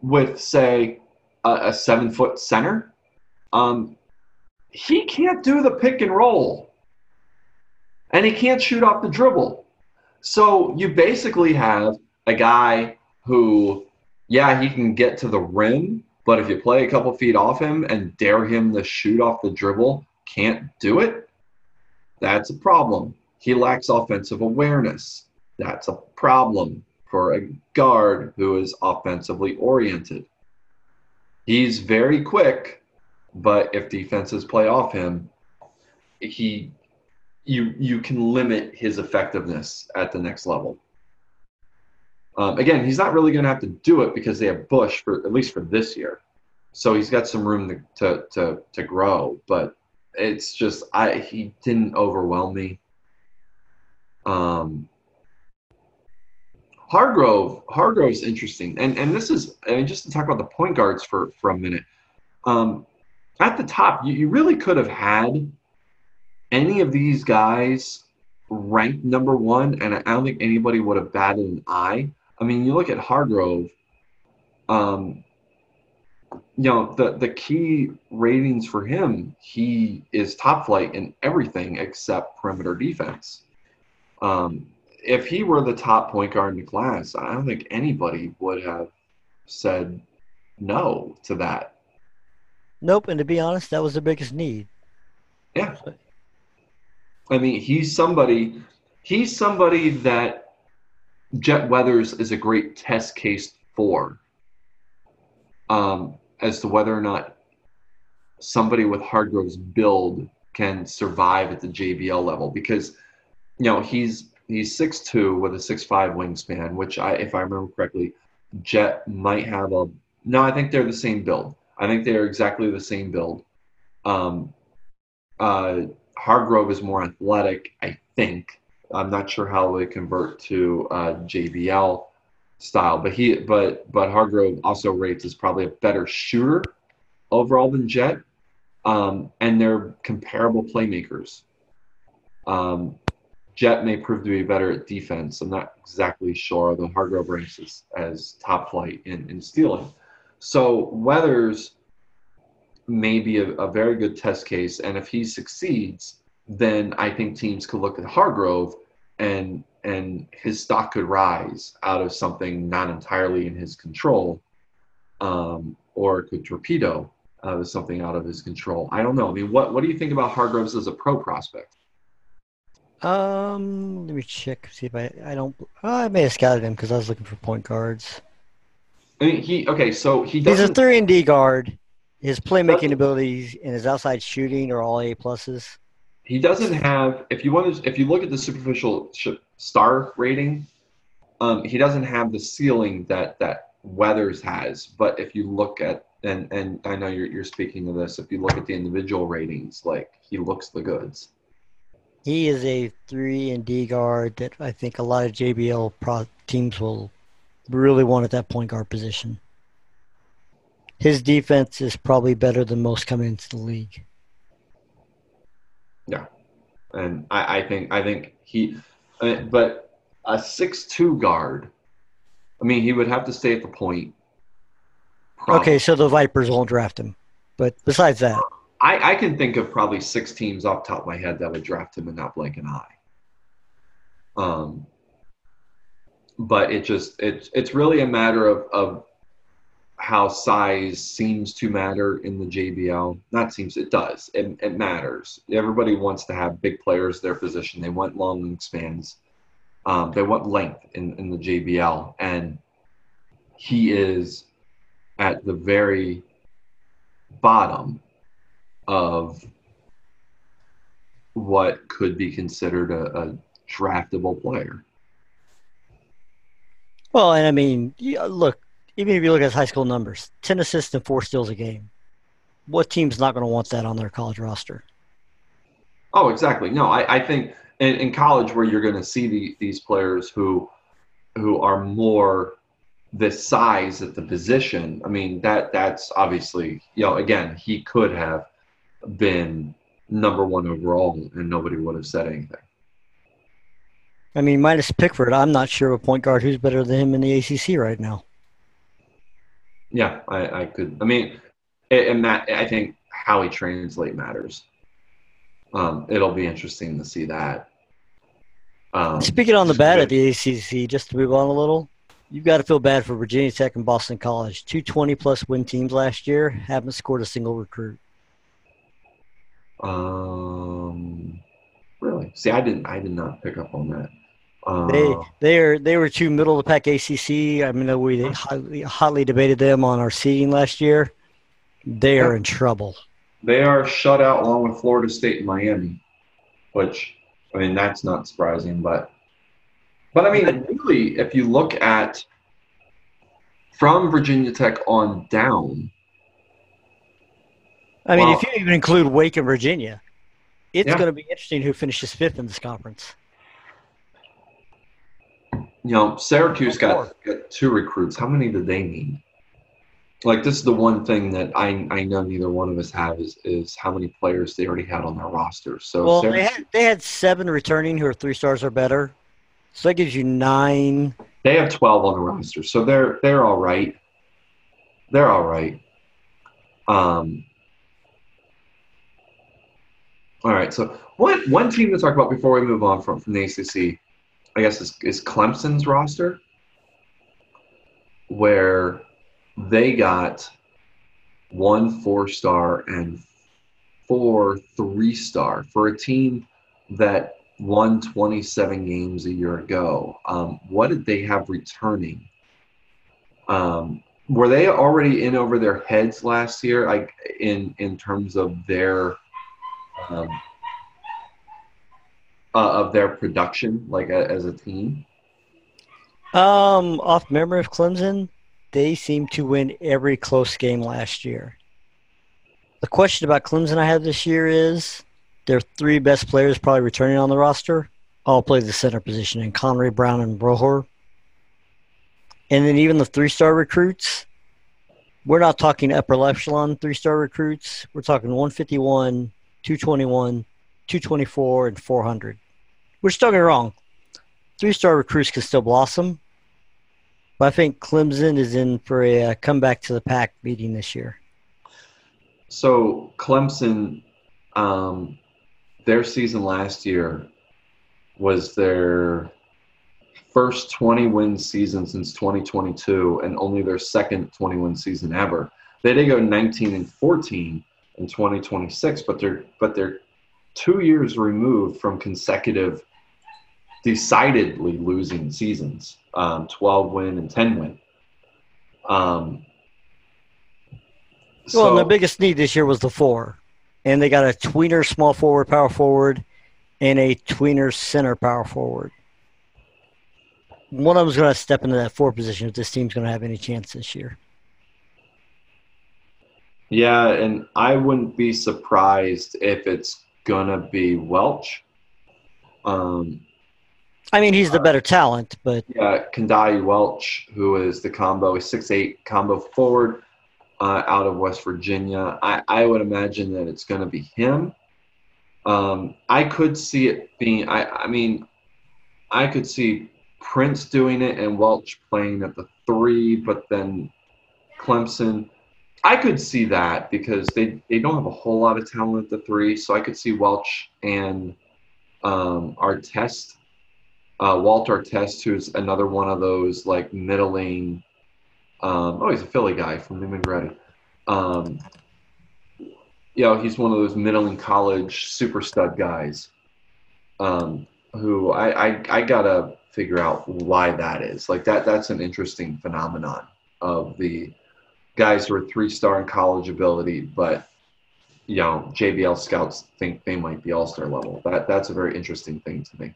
Speaker 1: with, say, a, a seven foot center, um, he can't do the pick and roll, and he can't shoot off the dribble. So you basically have a guy who, yeah, he can get to the rim, but if you play a couple feet off him and dare him to shoot off the dribble, can't do it. That's a problem. He lacks offensive awareness. That's a problem for a guard who is offensively oriented. He's very quick, but if defenses play off him, he you you can limit his effectiveness at the next level. Um, again, he's not really going to have to do it because they have Bush for at least for this year, so he's got some room to to to, to grow. But it's just I he didn't overwhelm me. Um, Hargrove Hargrove's interesting, and and this is I mean just to talk about the point guards for for a minute. Um, at the top, you, you really could have had any of these guys ranked number one, and I don't think anybody would have batted an eye. I mean, you look at Hargrove. Um, you know the the key ratings for him he is top flight in everything except perimeter defense um, if he were the top point guard in the class, I don't think anybody would have said no to that.
Speaker 2: Nope. And to be honest, that was the biggest need.
Speaker 1: Yeah. I mean, he's somebody. He's somebody that Jet Weathers is a great test case for, um, as to whether or not somebody with Hargrove's build can survive at the JBL level because you know he's he's six two with a six five wingspan, which I if I remember correctly, Jet might have a no, I think they're the same build. I think they're exactly the same build. Um, uh, Hargrove is more athletic, I think. I'm not sure how they convert to uh, JBL style, but he but but Hargrove also rates as probably a better shooter overall than Jet, um, and they're comparable playmakers. Um, Jet may prove to be better at defense. I'm not exactly sure, although Hargrove ranks as, as top flight in, in stealing. So Weathers may be a, a very good test case, and if he succeeds, then I think teams could look at Hargrove and and his stock could rise out of something not entirely in his control, um, or could torpedo out of something out of his control. I don't know. I mean, what what do you think about Hargroves as a pro prospect?
Speaker 2: Um, let me check see if I I don't. I may have scouted him because I was looking for point guards.
Speaker 1: I mean, he okay. So he
Speaker 2: He's a three and D guard. His playmaking abilities and his outside shooting are all A pluses.
Speaker 1: he doesn't have. If you want to, if you look at the superficial star rating, um, he doesn't have the ceiling that that Weathers has. But if you look at and and I know you're you're speaking of this. If you look at the individual ratings, like he looks the goods.
Speaker 2: He is a three and D guard that I think a lot of JBL pro teams will really want at that point guard position. His defense is probably better than most coming into the league.
Speaker 1: Yeah, and I, I think I think he, uh, but a six-two guard. I mean, he would have to stay at the point. probably.
Speaker 2: Okay, so the Vipers won't draft him. But besides that,
Speaker 1: I, I can think of probably six teams off top of my head that would draft him and not blink an eye. Um, but it just it's it's really a matter of of how size seems to matter in the JBL. Not seems it does. It, it matters. Everybody wants to have big players their position. They want long wingspans. Um, they want length in, in the JBL, and he is at the very bottom of what could be considered a, a draftable player.
Speaker 2: well, and I mean, look, even if you look at his high school numbers, 10 assists and four steals a game. What team's not going to want that on their college roster?
Speaker 1: Oh, exactly. No, I, I think in, in college where you're going to see the, these players who who are more the size at the position. I mean that that's obviously you know again he could have been number one overall and nobody would have said anything.
Speaker 2: I mean, minus Pickford, I'm not sure of a point guard who's better than him in the ACC right now.
Speaker 1: Yeah, I, I could. I mean, and that I think how he translate matters. Um, it'll be interesting to see that. Um,
Speaker 2: Speaking on the bad at the ACC, just to move on a little, you've got to feel bad for Virginia Tech and Boston College. Two 20 plus win teams last year haven't scored a single recruit.
Speaker 1: Um, really? See, I didn't. I did not pick up on that. Uh,
Speaker 2: They they are they were two middle of the pack ACC. I mean, we hotly, hotly debated them on our seeding last year. They are in trouble.
Speaker 1: they are shut out along with Florida State and Miami, which I mean that's not surprising, but but I mean really, if you look at from Virginia Tech on down,
Speaker 2: I mean,
Speaker 1: Wow.
Speaker 2: if you even include Wake and Virginia, it's
Speaker 1: Yeah.
Speaker 2: going to be interesting who finishes fifth in this conference.
Speaker 1: you know, Syracuse got, got two recruits. How many did they need? Like this is the one thing that I I know neither one of us have is is how many players they already had on their roster. So
Speaker 2: Well, they had they had seven returning who are three stars or better, so that gives you nine.
Speaker 1: They have 12 on the roster, so they're they're all right. They're all right. Um, all right. So one one team to talk about before we move on from from the ACC, I guess is, is Clemson's roster, where they got one four star and four three star for a team that won 27 games a year ago. Um, what did they have returning? Um, were they already in over their heads last year, like in in terms of their um, uh, of their production, like a, as a team?
Speaker 2: Um, off memory of Clemson, they seemed to win every close game last year. The question about Clemson I have this year is their three best players probably returning on the roster all play the center position in Conway, Brown, and Brohor. And then even the three star recruits, we're not talking upper echelon three star recruits. We're talking 151, 221, 224, and 400. Which don't get wrong, three star recruits can still blossom. But I think Clemson is in for a uh, comeback to the pack meeting this year.
Speaker 1: So Clemson, um, their season last year was their first 20 win season since 2022 and only their second 20 win season ever. They did go 19 and 14 in 2026, but they're but they're two years removed from consecutive decidedly losing seasons, um, 12 win and 10 win. Um,
Speaker 2: so, well, the biggest need this year was the four, and they got a tweener small forward, power forward, and a tweener center power forward. One of them's going to step into that four position if this team's going to have any chance this year.
Speaker 1: Yeah, and I wouldn't be surprised if it's going to be Welch. Um,
Speaker 2: I mean, he's the better talent, but
Speaker 1: yeah, Kandai Welch, who is the combo, six eight combo forward uh, out of West Virginia. I, I would imagine that it's going to be him. Um, I could see it being. I, I mean, I could see Prince doing it and Welch playing at the three, but then Clemson. I could see that because they, they don't have a whole lot of talent at the three, so I could see Welch and um, Artest, uh, Walt Artest, who's another one of those like middling um, oh, he's a Philly guy from Newman Ready. Um, you know, he's one of those middling college super stud guys. Um, who I, I I gotta figure out why that is. Like that that's an interesting phenomenon of the guys who are three star in college ability, but you know, JBL scouts think they might be all star level. That that's a very interesting thing to me.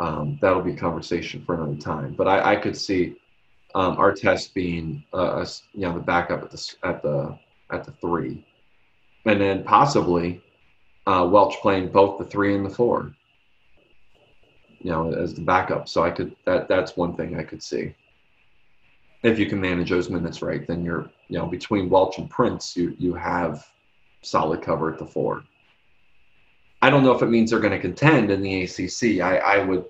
Speaker 1: Um, that'll be conversation for another time. But I, I could see um, test being uh, you know the backup at the at the at the three, and then possibly uh, Welch playing both the three and the four. You know, as the backup. So I could that that's one thing I could see. If you can manage those minutes right, then you're you know between Welch and Prince, you you have solid cover at the four. I don't know if it means they're going to contend in the ACC. I, I would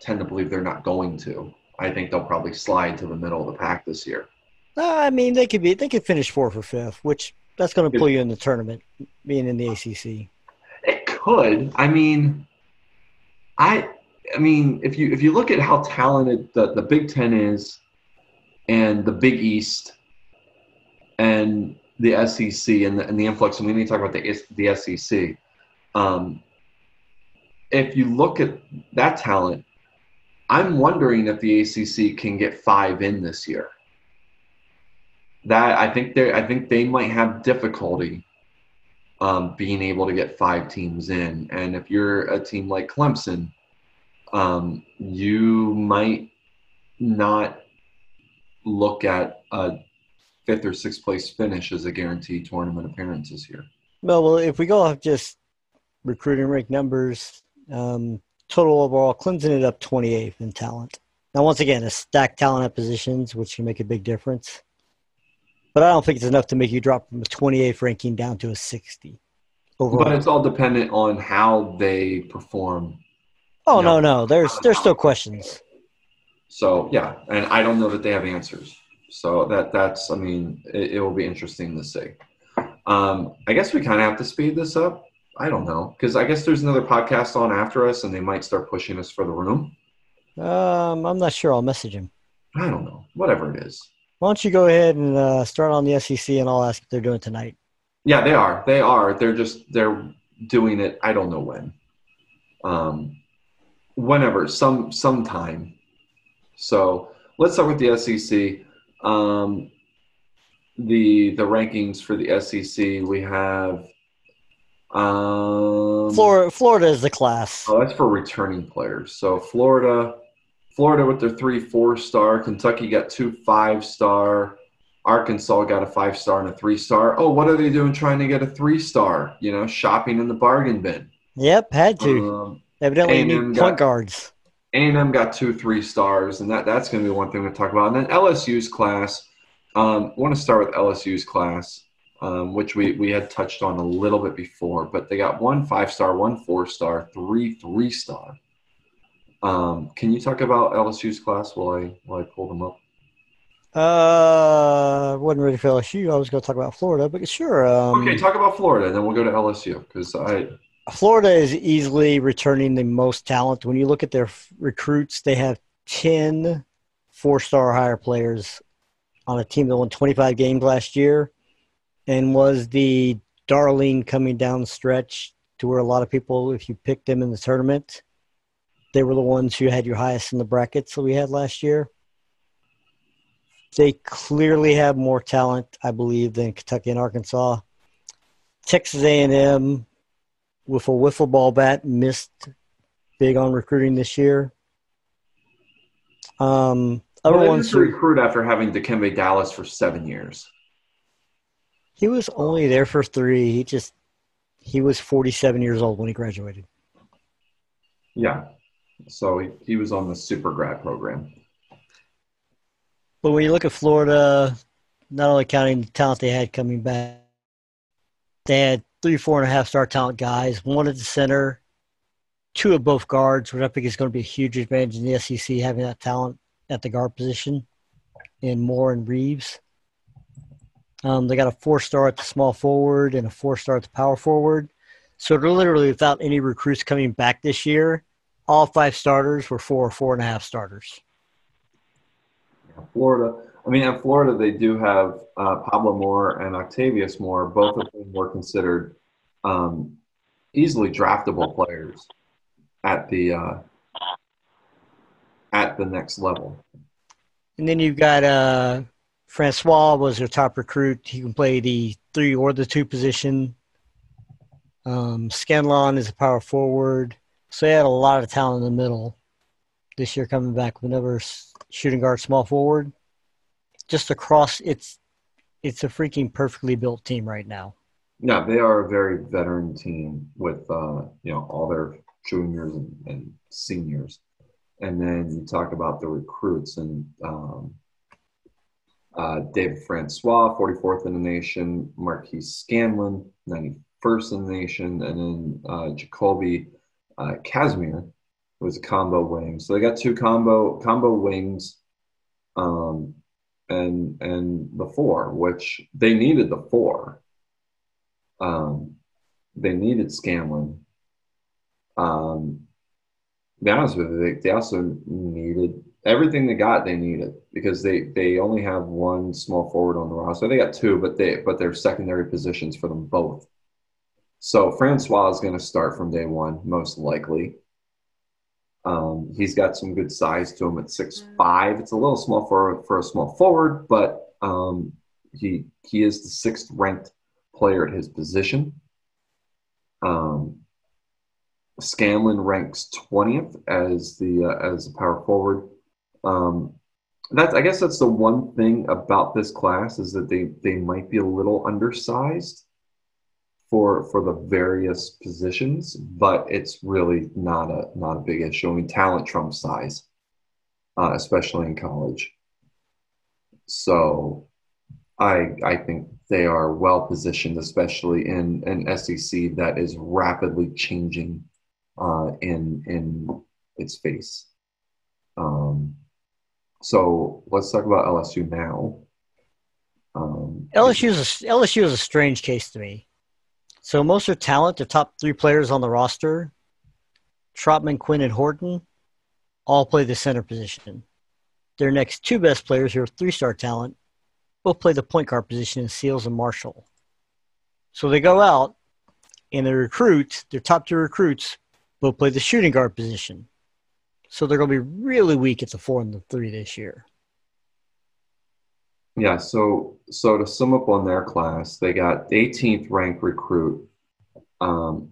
Speaker 1: tend to believe they're not going to. I think they'll probably slide to the middle of the pack this year.
Speaker 2: Uh, I mean, they could be they could finish fourth or fifth, which that's going to pull you in the tournament, being in the ACC.
Speaker 1: It could. I mean, I I mean, if you if you look at how talented the, the Big Ten is, and the Big East, and the SEC and the, and the influx, and we need to talk about the the SEC. Um, if you look at that talent, I'm wondering if the ACC can get five in this year. That I think they I think they might have difficulty um, being able to get five teams in, and if you're a team like Clemson, um, you might not look at a fifth or sixth place finish as a guaranteed tournament appearance this year.
Speaker 2: Well, well, if we go off just recruiting rank numbers, um, total overall, Clemson ended up 28th in talent. Now, once again, a stacked talent at positions, which can make a big difference. But I don't think it's enough to make you drop from a 28th ranking down to a 60.
Speaker 1: Overall. But it's all dependent on how they perform.
Speaker 2: Oh no, no, there's there's still questions.
Speaker 1: So yeah, and I don't know that they have answers. So that that's I mean it, it will be interesting to see. Um, I guess we kind of have to speed this up I don't know because I guess there's another podcast on after us, and they might start pushing us for the room.
Speaker 2: Um, I'm not sure. I'll message him.
Speaker 1: I don't know. Whatever it is.
Speaker 2: Why don't you go ahead and uh, start on the SEC, and I'll ask if they're doing tonight.
Speaker 1: Yeah, they are. They are. They're just they're doing it. I don't know when. Um, whenever, some sometime. So let's start with the SEC. Um, the the rankings for the SEC we have. Um,
Speaker 2: Florida, Florida is the class.
Speaker 1: Oh, that's for returning players. So Florida, Florida with their three four star. Kentucky got two five star. Arkansas got a five star and a three star. Oh, what are they doing trying to get a three star? You know, shopping in the bargain bin.
Speaker 2: Yep, had to.
Speaker 1: Um,
Speaker 2: Evidently, need point guards.
Speaker 1: A&M got two three stars, and that, that's going to be one thing to talk about. And then LSU's class. Um, I want to start with LSU's class, um, which we, we had touched on a little bit before, but they got one five star, one four star, three three star. Um, can you talk about LSU's class while I while I pull them up?
Speaker 2: Uh, wasn't ready for LSU. I was going to talk about Florida, but sure. Um,
Speaker 1: Okay, talk about Florida, and then we'll go to LSU because I
Speaker 2: Florida is easily returning the most talent. When you look at their f- recruits, they have 10 four star higher players on a team that won 25 games last year and was the darling coming down the stretch to where a lot of people, if you picked them in the tournament, they were the ones who had your highest in the brackets that we had last year. They clearly have more talent, I believe, than Kentucky and Arkansas. Texas A&M with a wiffle ball bat missed big on recruiting this year. Um, other
Speaker 1: well,
Speaker 2: ones
Speaker 1: to recruit after having Dikembe Dallas for seven years.
Speaker 2: he was only there for three. He just he was 47 years old when he graduated.
Speaker 1: Yeah, so he, he was on the super grad program.
Speaker 2: But when you look at Florida, not only counting the talent they had coming back, they had three, four and a half star talent guys, one at the center, two of both guards, which I think is going to be a huge advantage in the SEC having that talent at the guard position, and Moore and Reeves. Um, they got a four star at the small forward and a four star at the power forward. So they're literally without any recruits coming back this year, all five starters were four or four and a half starters.
Speaker 1: Florida. I mean, in Florida, they do have uh, Pablo Moore and Octavius Moore, both of whom were considered um, easily draftable players at the uh, at the next level.
Speaker 2: And then you've got uh, Francois was their top recruit. He can play the three or the two position. Um, Scanlon is a power forward. So they had a lot of talent in the middle this year coming back with another shooting guard, small forward. Just across, it's it's a freaking perfectly built team right now.
Speaker 1: Yeah, they are a very veteran team with uh, you know all their juniors and, and seniors, and then you talk about the recruits and um, uh, David Francois, 44th in the nation, Marquise Scanlon, 91st in the nation, and then uh, Jacoby uh, Casimir was a combo wing. So they got two combo combo wings, um, and and the four, which they needed the four. Um, they needed Scanlon. Um, be honest with you, they, they also needed everything they got. They needed because they they only have one small forward on the roster. They got two, but they but they're secondary positions for them both. So Francois is going to start from day one, most likely. Um, he's got some good size to him at six five. It's a little small for for a small forward, but um, he he is the sixth ranked player at his position. Um, Scanlon ranks twentieth as the uh, as a power forward. Um, that's I guess that's the one thing about this class is that they they might be a little undersized for for the various positions, but it's really not a not a big issue. I mean, talent trumps size, uh, especially in college. So, I I think they are well positioned, especially in an SEC that is rapidly changing uh, in in its face. Um, so let's talk about LSU now. Um,
Speaker 2: LSU is a, LSU is a strange case to me. So most of talent, the top three players on the roster, Trotman, Quinn, and Horton, all play the center position. Their next two best players, who are three star talent, both play the point guard position in Seals and Marshall. So they go out and the recruits, their top two recruits, both play the shooting guard position. So they're going to be really weak at the four and the three this year.
Speaker 1: Yeah, so so to sum up on their class, they got 18th ranked recruit. Um,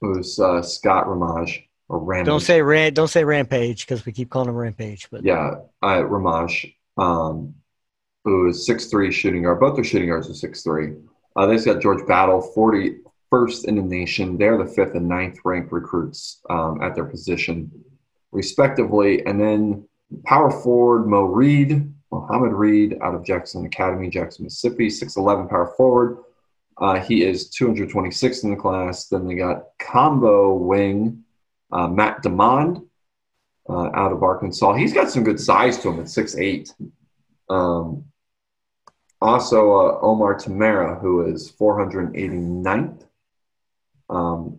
Speaker 1: it was uh, Scott Ramage or Ramage.
Speaker 2: Don't say Ran, don't say Rampage because we keep calling him Rampage. But
Speaker 1: yeah, uh, Ramage, um, who is six three shooting guard. Both their shooting guards are six three. Uh, they've got George Battle, 41st in the nation. They're the fifth and ninth ranked recruits um, at their position, respectively. And then power forward Mo Reed, Mohammed Reed out of Jackson Academy, Jackson, Mississippi, 6'11 power forward. Uh, he is 226th in the class. Then they got combo wing uh, Matt Demond uh, out of Arkansas. He's got some good size to him at 6'8. Um, also, uh, Omar Tamara, who is 489th um,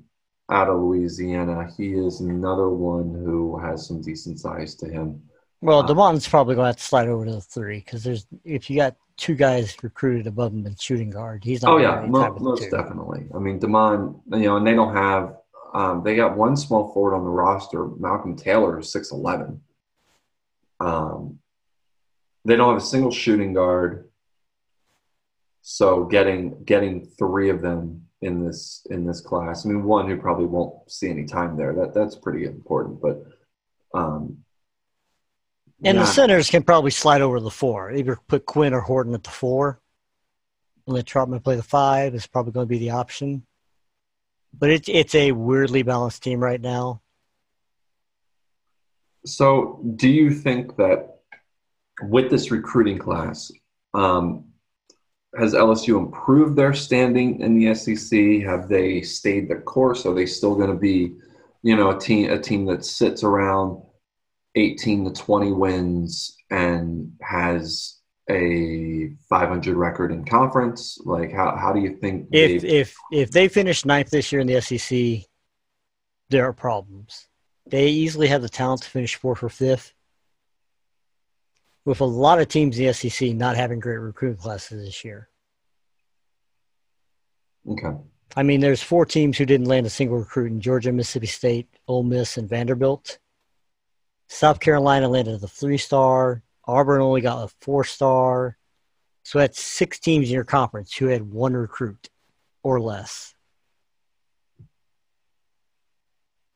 Speaker 1: out of Louisiana. He is another one who has some decent size to him.
Speaker 2: Well, uh, Demond's probably going to have to slide over to the three because there's if you got two guys recruited above him in shooting guard, he's not.
Speaker 1: Oh yeah, most, most definitely. I mean, Demond, you know, and they don't have. Um, they got one small forward on the roster, Malcolm Taylor, six eleven. Um, they don't have a single shooting guard. So getting getting three of them in this in this class. I mean, one who probably won't see any time there. That that's pretty important. But um,
Speaker 2: and the centers can probably slide over the four. Either put Quinn or Horton at the four. And let Trotman play the five is probably going to be the option. But it's it's a weirdly balanced team right now.
Speaker 1: So, do you think that with this recruiting class, um, has LSU improved their standing in the SEC? Have they stayed the course? Are they still going to be, you know, a team a team that sits around 18 to 20 wins and has a 500 record in conference? Like, how how do you think
Speaker 2: if if if they finish ninth this year in the SEC, there are problems. They easily have the talent to finish fourth or fifth with a lot of teams in the SEC not having great recruiting classes this year.
Speaker 1: Okay.
Speaker 2: I mean, there's four teams who didn't land a single recruit in Georgia, Mississippi State, Ole Miss, and Vanderbilt. South Carolina landed a three star. Auburn only got a four star. So that's six teams in your conference who had one recruit or less.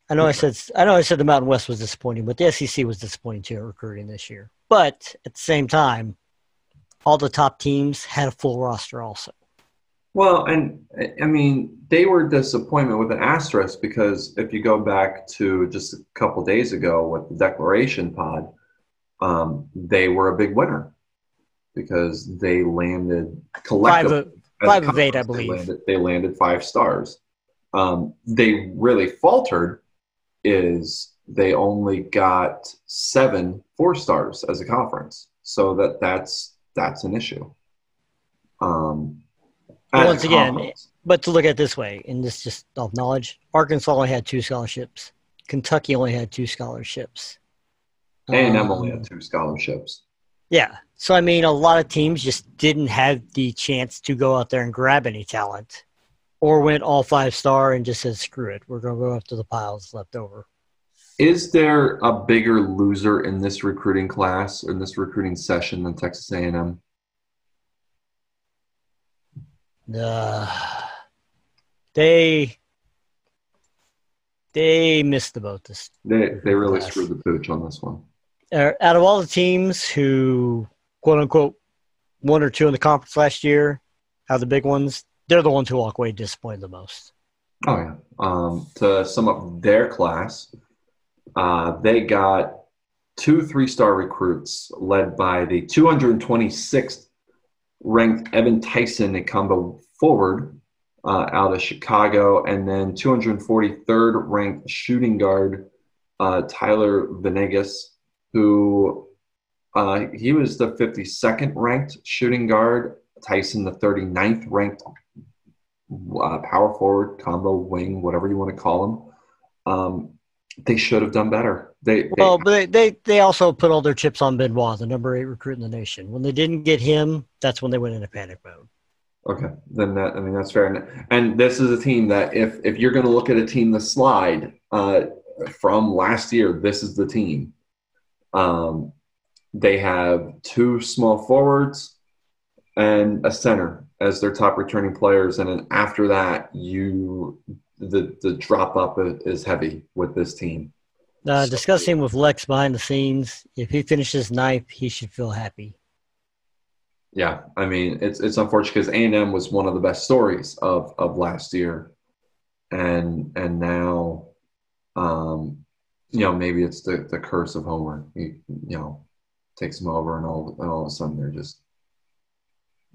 Speaker 2: I know I said I know I said the Mountain West was disappointing, but the SEC was disappointing too at recruiting this year. But at the same time, all the top teams had a full roster also.
Speaker 1: Well, and I mean, they were disappointment with an asterisk because if you go back to just a couple days ago with the Declaration Pod, um, they were a big winner because they landed collectively.
Speaker 2: Five, of, five of eight, I believe.
Speaker 1: They landed, they landed five stars. Um, they really faltered is they only got seven four stars as a conference. So that that's that's an issue. Um,
Speaker 2: once again, conference. but to look at this way, and this just off knowledge, Arkansas only had two scholarships. Kentucky only had two scholarships.
Speaker 1: And um, only had two scholarships.
Speaker 2: Yeah. So I mean, a lot of teams just didn't have the chance to go out there and grab any talent, or went all five star and just said, "Screw it, we're going to go after the piles left over."
Speaker 1: Is there a bigger loser in this recruiting class or in this recruiting session than Texas A&M?
Speaker 2: Uh, they they missed the boat this.
Speaker 1: They they really class. screwed the pooch on this one.
Speaker 2: Uh, out of all the teams who quote unquote one or two in the conference last year, out the big ones, they're the ones who walk away disappointed the most.
Speaker 1: Oh yeah. Um, to sum up their class, uh, they got two three star recruits led by the 226th ranked Evan Tyson at combo forward uh, out of Chicago, and then 243rd ranked shooting guard uh, Tyler Venegas, who uh, he was the 52nd ranked shooting guard. Tyson, the 39th ranked uh, power forward, combo wing, whatever you want to call him. Um, they should have done better. They, they
Speaker 2: Well, but they, they they also put all their chips on Benoit, the number eight recruit in the nation. When they didn't get him, that's when they went into panic mode.
Speaker 1: Okay, then that I mean that's fair. And, and this is a team that if if you're going to look at a team the slide uh, from last year, this is the team. Um, they have two small forwards and a center as their top returning players, and then after that, you the the drop up is heavy with this team.
Speaker 2: Uh,
Speaker 1: So-
Speaker 2: discussing with Lex behind the scenes, if he finishes ninth, he should feel happy.
Speaker 1: Yeah, I mean it's it's unfortunate because A and M was one of the best stories of of last year, and and now, um, you know maybe it's the the curse of Homer. He you know takes them over, and all and all of a sudden they're just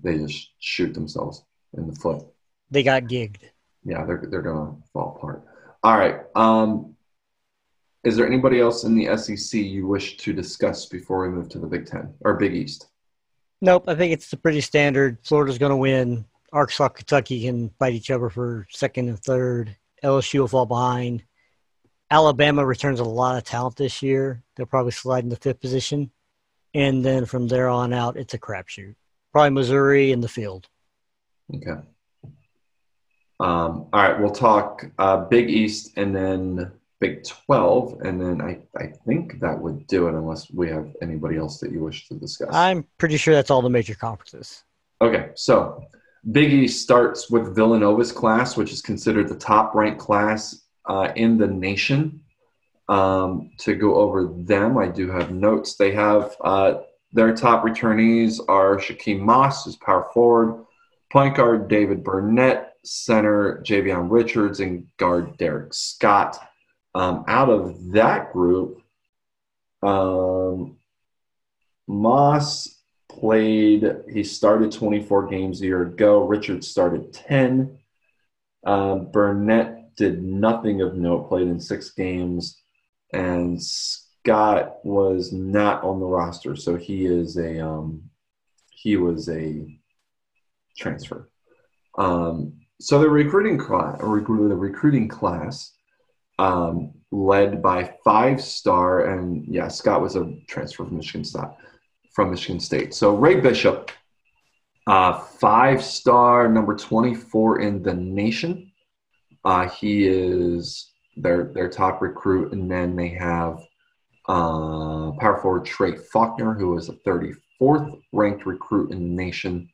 Speaker 1: they just shoot themselves in the foot.
Speaker 2: They got gigged.
Speaker 1: Yeah, they're they're gonna fall apart. All right. Um, is there anybody else in the SEC you wish to discuss before we move to the Big Ten or Big East?
Speaker 2: Nope, I think it's pretty standard. Florida's going to win. Arkansas, Kentucky can fight each other for second and third. LSU will fall behind. Alabama returns a lot of talent this year. They'll probably slide in the fifth position. And then from there on out, it's a crapshoot. Probably Missouri in the field.
Speaker 1: Okay. Um, all right, we'll talk uh, Big East and then Big 12, and then I, I think that would do it unless we have anybody else that you wish to discuss.
Speaker 2: I'm pretty sure that's all the major conferences.
Speaker 1: Okay, so Big East starts with Villanova's class, which is considered the top ranked class uh, in the nation. Um, to go over them, I do have notes. They have uh, their top returnees are Shaquem Moss, who's power forward, point guard David Burnett, center Javion Richards, and guard Derek Scott. Um, out of that group, um, Moss played, he started 24 games a year ago. Richards started 10. Um, Burnett did nothing of note, played in six games. And Scott was not on the roster, so he is a um, he was a transfer. Um, so the recruiting class, the recruiting class, um, led by five star, and yeah, Scott was a transfer from Michigan State. From Michigan State. So Ray Bishop, uh, five star, number twenty four in the nation. Uh, he is their their top recruit, and then they have uh, power forward Trey Faulkner, who is a 34th ranked recruit in the nation.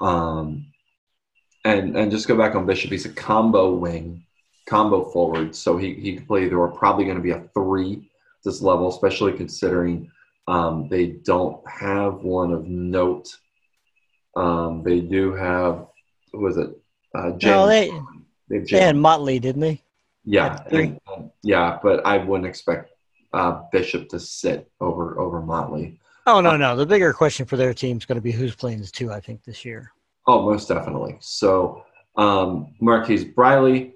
Speaker 1: Um, and and just go back on Bishop, he's a combo wing, combo forward, so he he could play either or probably going to be a three this level, especially considering um, they don't have one of note. Um, they do have who was it? Uh,
Speaker 2: No, they,
Speaker 1: they have
Speaker 2: they had Motley, didn't they?
Speaker 1: yeah, and, um, yeah, but I wouldn't expect uh, Bishop to sit over over Motley.
Speaker 2: Oh, no, no. The bigger question for their team is going to be who's playing the two, I think, this year.
Speaker 1: Oh, most definitely. So um, Marquise Briley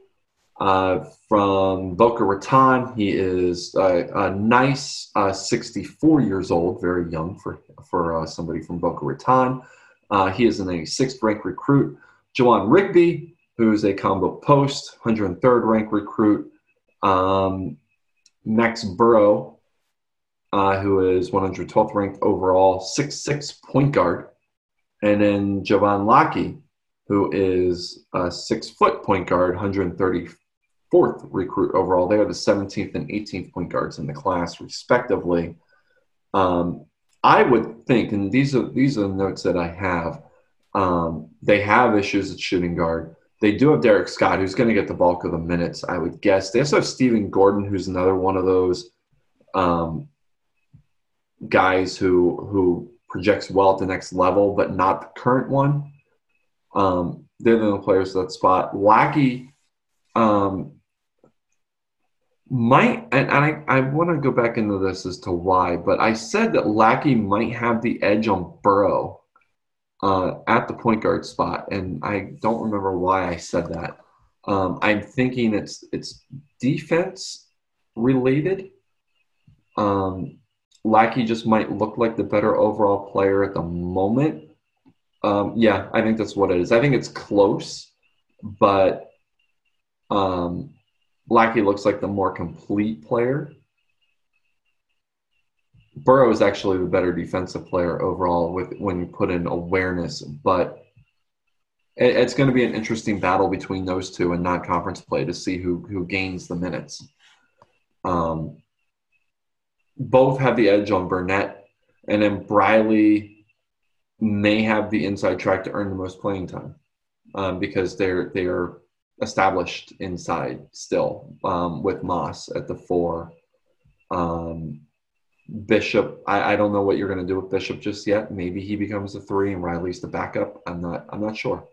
Speaker 1: uh, from Boca Raton. He is uh, a nice uh, 64 years old, very young for for uh, somebody from Boca Raton. He is a 6th-ranked recruit. Jawan Rigby, who is a combo post, 103rd ranked recruit. Um, Max Burrow, uh, who is 112th ranked overall, 6'6 point guard. And then Jovan Lackey, who is a six foot point guard, 134th recruit overall. They are the 17th and 18th point guards in the class, respectively. Um, I would think, and these are these are the notes that I have. Um, they have issues at shooting guard. They do have Derek Scott, who's going to get the bulk of the minutes, I would guess. They also have Stephen Gordon, who's another one of those um, guys who who projects well at the next level, but not the current one. Um, they're the only players at that spot. Lackey um, might, and, and I, I want to go back into this as to why, but I said that Lackey might have the edge on Burrow uh, at the point guard spot, and I don't remember why I said that. Um, I'm thinking it's it's defense related. Um, Lackey just might look like the better overall player at the moment. Um, yeah, I think that's what it is. I think it's close, but um, Lackey looks like the more complete player. Burrow is actually the better defensive player overall with when you put in awareness, but it, it's going to be an interesting battle between those two in non-conference play to see who who gains the minutes. Um, both have the edge on Burnett, and then Briley may have the inside track to earn the most playing time um, because they're they're established inside still um, with Moss at the four. Um, Bishop, I, I don't know what you're going to do with Bishop just yet. Maybe he becomes the three and Riley's the backup. I'm not. I'm not sure.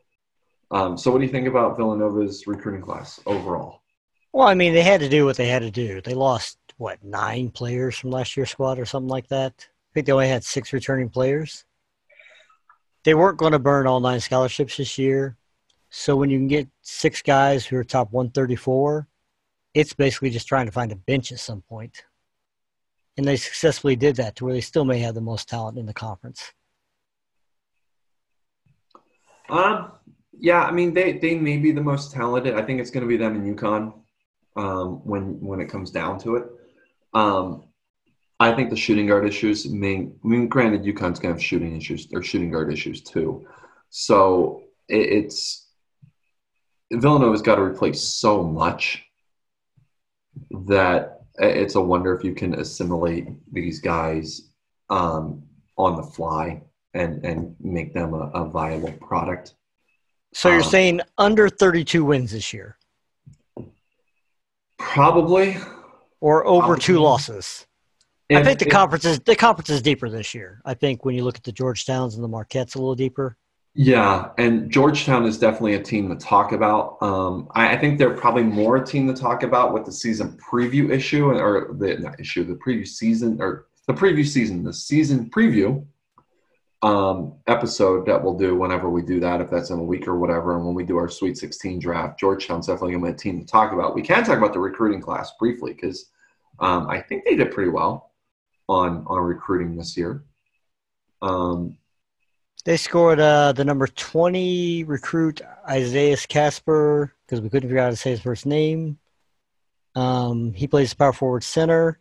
Speaker 1: Um, so, what do you think about Villanova's recruiting class overall?
Speaker 2: Well, I mean, they had to do what they had to do. They lost what nine players from last year's squad or something like that. I think they only had six returning players. They weren't going to burn all nine scholarships this year. So when you can get six guys who are top 134, it's basically just trying to find a bench at some point. And they successfully did that to where they still may have the most talent in the conference.
Speaker 1: Um, yeah, I mean they they may be the most talented. I think it's going to be them in UConn um, when when it comes down to it. Um, I think the shooting guard issues. Mean, I mean, granted, UConn's going to have shooting issues or shooting guard issues too. So it, it's Villanova's got to replace so much that it's a wonder if you can assimilate these guys um, on the fly and and make them a, a viable product.
Speaker 2: So you're
Speaker 1: Um,
Speaker 2: saying under 32 wins this year
Speaker 1: Probably.
Speaker 2: or over
Speaker 1: Probably.
Speaker 2: two losses? I think the
Speaker 1: if-
Speaker 2: conference is the conference is deeper this year. I think when you look at the Georgetowns and the Marquettes a little deeper.
Speaker 1: Yeah, and Georgetown is definitely a team to talk about. Um, I, I think they're probably more a team to talk about with the season preview issue or the issue, the preview season or the preview season, the season preview um, episode that we'll do whenever we do that, if that's in a week or whatever. And when we do our Sweet 16 draft, Georgetown's definitely going to be a team to talk about. We can talk about the recruiting class briefly because um, I think they did pretty well on on recruiting this year. Um,
Speaker 2: They scored uh, the number 20 recruit Isaiah Casper because we couldn't figure out how to say his first name. Um, he plays power forward center.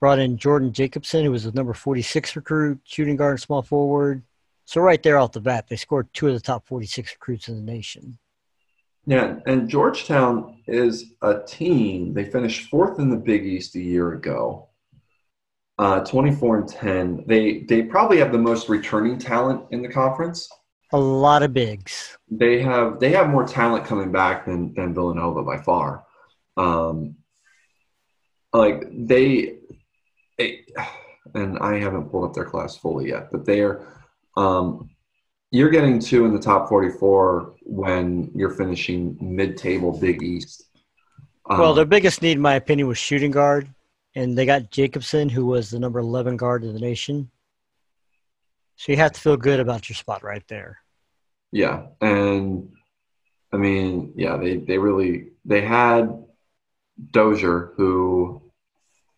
Speaker 2: Brought in Jordan Jacobson, who was the number 46 recruit, shooting guard and small forward. So right there off the bat, they scored two of the top 46 recruits in the nation.
Speaker 1: Yeah, and Georgetown is a team. They finished fourth in the Big East a year ago. Uh, 24 and 10. They they probably have the most returning talent in the conference.
Speaker 2: A lot of bigs.
Speaker 1: They have they have more talent coming back than than Villanova by far. Um, like they, they, and I haven't pulled up their class fully yet, but they are. Um, you're getting two in the top 44 when you're finishing mid-table Big East. Um,
Speaker 2: Well, their biggest need, in my opinion, was shooting guard, and they got Jacobson, who was the number 11 guard in the nation. So you have to feel good about your spot right there.
Speaker 1: yeah, and I mean, yeah, they they really they had Dozier, who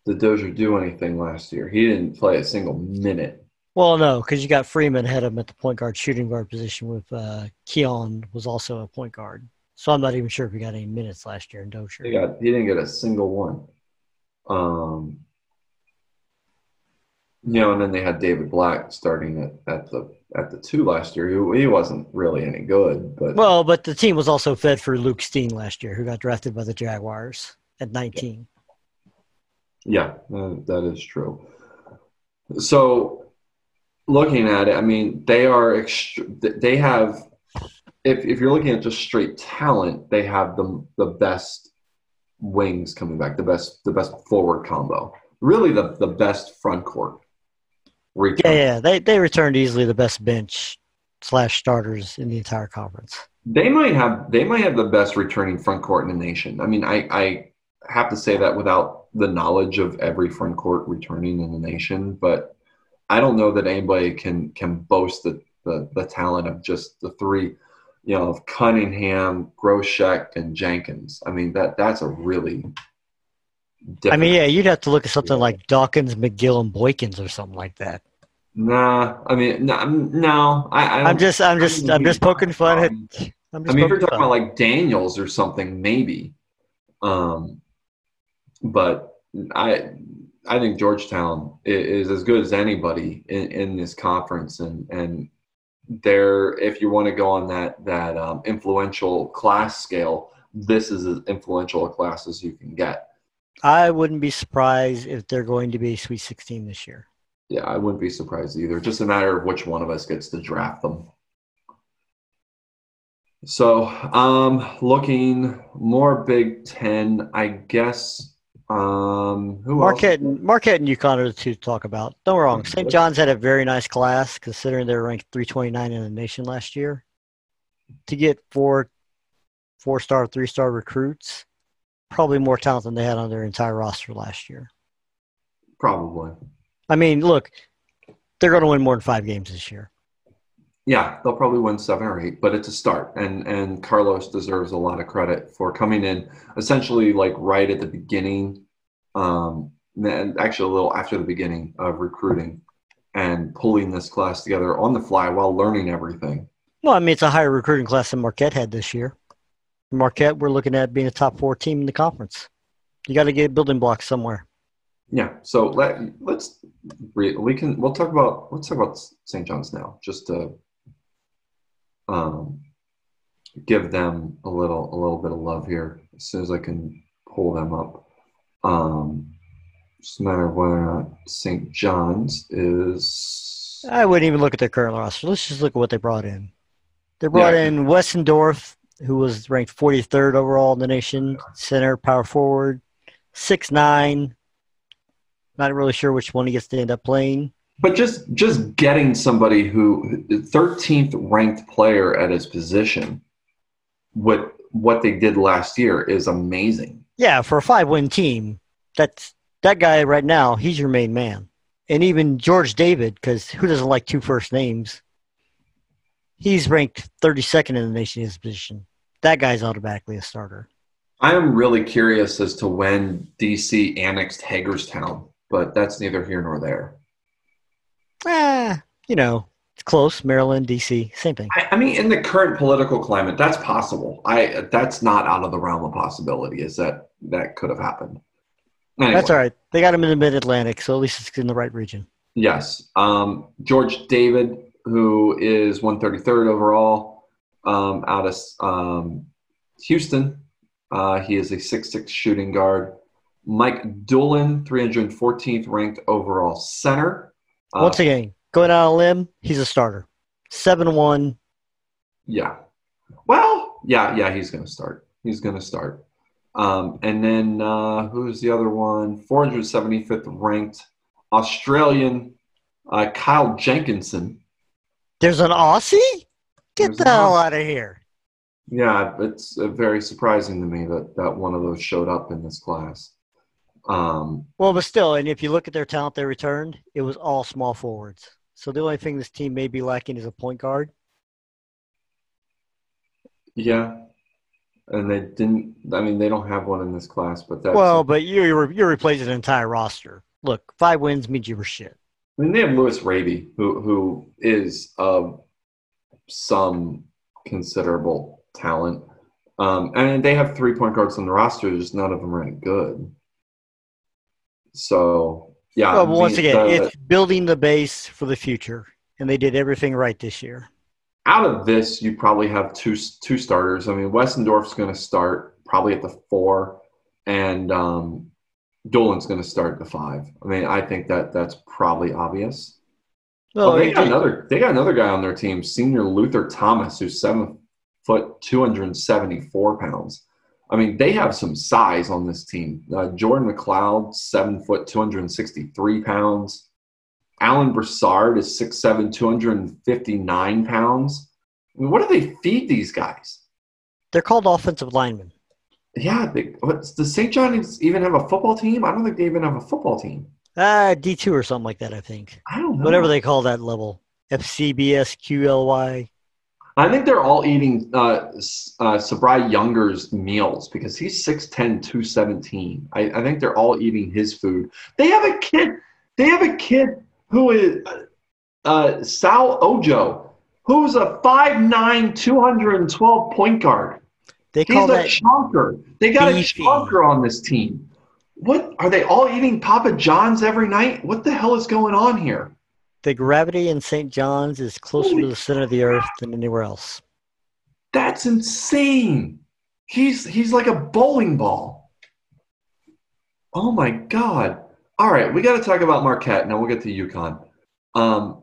Speaker 1: did Dozier do anything last year? He didn't play a single minute.
Speaker 2: Well, no, because you got Freeman had him at the point guard, shooting guard position with uh, Keon was also a point guard. So I'm not even sure if he got any minutes last year in Dozier.
Speaker 1: He got he didn't get a single one. Um, you know, and then they had David Black starting at, at the at the two last year. He, he wasn't really any good, but
Speaker 2: Well, but the team was also fed for Luke Steen last year, who got drafted by the Jaguars at 19.
Speaker 1: yeah, uh, that is true. So, looking at it, I mean, they are ext- they have. If if you're looking at just straight talent, they have the the best wings coming back, the best the best forward combo, really the the best front court.
Speaker 2: Yeah, yeah, they they returned easily the best bench slash starters in the entire conference.
Speaker 1: They might have they might have the best returning front court in the nation. I mean, I I have to say that without the knowledge of every front court returning in the nation, but I don't know that anybody can can boast the the, the talent of just the three, you know, of Cunningham, Groshek, and Jenkins. I mean that that's a really.
Speaker 2: I mean, yeah, you'd have to look at something like Dawkins, McGill, and Boykins or something like that.
Speaker 1: Nah, I mean, no, no I, I
Speaker 2: I'm just, I'm just, I'm just poking fun at. I'm
Speaker 1: I
Speaker 2: just
Speaker 1: mean, if you're
Speaker 2: poking
Speaker 1: talking
Speaker 2: fun.
Speaker 1: about like Daniels or something, maybe. Um, but I I think Georgetown is, is as good as anybody in, in this conference, and and they're if you want to go on that that um, influential class scale, this is as influential a class as you can get.
Speaker 2: I wouldn't be surprised if they're going to be Sweet 16 this year.
Speaker 1: Yeah, I wouldn't be surprised either. Just a matter of which one of us gets to draft them. So, um, looking more Big Ten, I guess. Um, who
Speaker 2: Marquette,
Speaker 1: else?
Speaker 2: and, Marquette and UConn are the two to talk about. Don't wrong. St. John's had a very nice class considering they were ranked 329 in the nation last year. To get four four star, three star recruits, probably more talent than they had on their entire roster last year.
Speaker 1: Probably.
Speaker 2: I mean, look, they're going to win more than five games this year.
Speaker 1: Yeah, they'll probably win seven or eight, but it's a start, and and Carlos deserves a lot of credit for coming in essentially like right at the beginning, um, and actually a little after the beginning of recruiting, and pulling this class together on the fly while learning everything.
Speaker 2: Well, I mean, it's a higher recruiting class than Marquette had this year. Marquette, we're looking at being a top four team in the conference. You got to get building blocks somewhere.
Speaker 1: Yeah, so let let's we can we'll talk about let's talk about St. John's now, just to um, give them a little a little bit of love here as soon as I can pull them up. Um, just a matter of whether or not St. John's is.
Speaker 2: I wouldn't even look at their current roster. Let's just look at what they brought in. They brought
Speaker 1: Yeah.
Speaker 2: in Westendorf, who was ranked 43rd overall in the nation, center, power forward, six nine. Not really sure which one he gets to end up playing.
Speaker 1: But just just getting somebody who 13th ranked player at his position, what what they did last year is amazing.
Speaker 2: Yeah, for a five win team, that's that guy right now, he's your main man. And even George David, because who doesn't like two first names? He's ranked 32nd in the nation in his position. That guy's automatically a starter.
Speaker 1: I am really curious as to when DC annexed Hagerstown, but that's neither here nor there.
Speaker 2: Eh, you know, it's close. Maryland, D.C., same thing.
Speaker 1: I, I mean, in the current political climate, that's possible. I that's not out of the realm of possibility. Is that that could have happened? Anyway,
Speaker 2: That's all right. They got him in the Mid Atlantic, so at least it's in the right region.
Speaker 1: Yes, um, George David, who is 133rd overall, um, out of um, Houston. Uh, he is a 6'6 shooting guard. Mike Doolin, 314th ranked overall center. Uh,
Speaker 2: Once again, going out on a limb, he's a starter. 7 1.
Speaker 1: Yeah. Well, yeah, yeah, he's going to start. He's going to start. Um, and then uh, who's the other one? 475th ranked Australian uh, Kyle Jenkinson.
Speaker 2: There's an Aussie? Get
Speaker 1: There's
Speaker 2: the hell
Speaker 1: Aussie.
Speaker 2: out of here.
Speaker 1: Yeah, it's uh, very surprising to me that, that one of those showed up in this class. Um,
Speaker 2: Well, but still, and if you look at their talent they returned, it was all small forwards. So the only thing this team may be lacking is a point guard.
Speaker 1: yeah. And they didn't, I mean, they don't have one in this class, but that's.
Speaker 2: Well, but you're, you're, replacing an entire roster. Look, five wins means you were shit.
Speaker 1: I mean, they have Lewis Raby, who who is of some considerable talent, um, and they have three point guards on the roster. Just none of them are any good. So yeah.
Speaker 2: well, once again,
Speaker 1: the-
Speaker 2: it's building the base for the future, and they did everything right this year.
Speaker 1: out of this, you probably have two two starters. I mean, Westendorf's going to start probably at the four, and um, Dolan's going to start at the five. I mean, I think that that's probably obvious.
Speaker 2: Well,
Speaker 1: Oh, they got another. They got another guy on their team, Senior Luther Thomas, who's seven foot, two hundred and seventy-four pounds. I mean, they have some size on this team. Uh, Jordan McLeod, seven foot, two hundred and sixty-three pounds. Alan Broussard is 6'7", 259 pounds. I mean, what do they feed these guys?
Speaker 2: they're called offensive linemen.
Speaker 1: Yeah, they, what, does St. John's even have a football team? I don't think they even have a football team.
Speaker 2: Ah, D two or something like that. I think
Speaker 1: I don't know.
Speaker 2: whatever they call that level. FCBS QLY.
Speaker 1: I think they're all eating uh, uh, Sabri Younger's meals because he's 6'10", 217. I, I think they're all eating his food. They have a kid. They have a kid who is uh, Sal Ojo, who's a 5'9", 212 point guard.
Speaker 2: They
Speaker 1: He's
Speaker 2: call
Speaker 1: a
Speaker 2: that
Speaker 1: chonker. They got
Speaker 2: beefy.
Speaker 1: a chonker on this team. What are they all eating Papa John's every night? What the hell is going on here?
Speaker 2: The gravity in St. John's is closer
Speaker 1: Holy
Speaker 2: to the center of the earth than anywhere else.
Speaker 1: That's insane. He's he's like a bowling ball. Oh my god. All right, we got to talk about Marquette. Now we'll get to UConn. Um,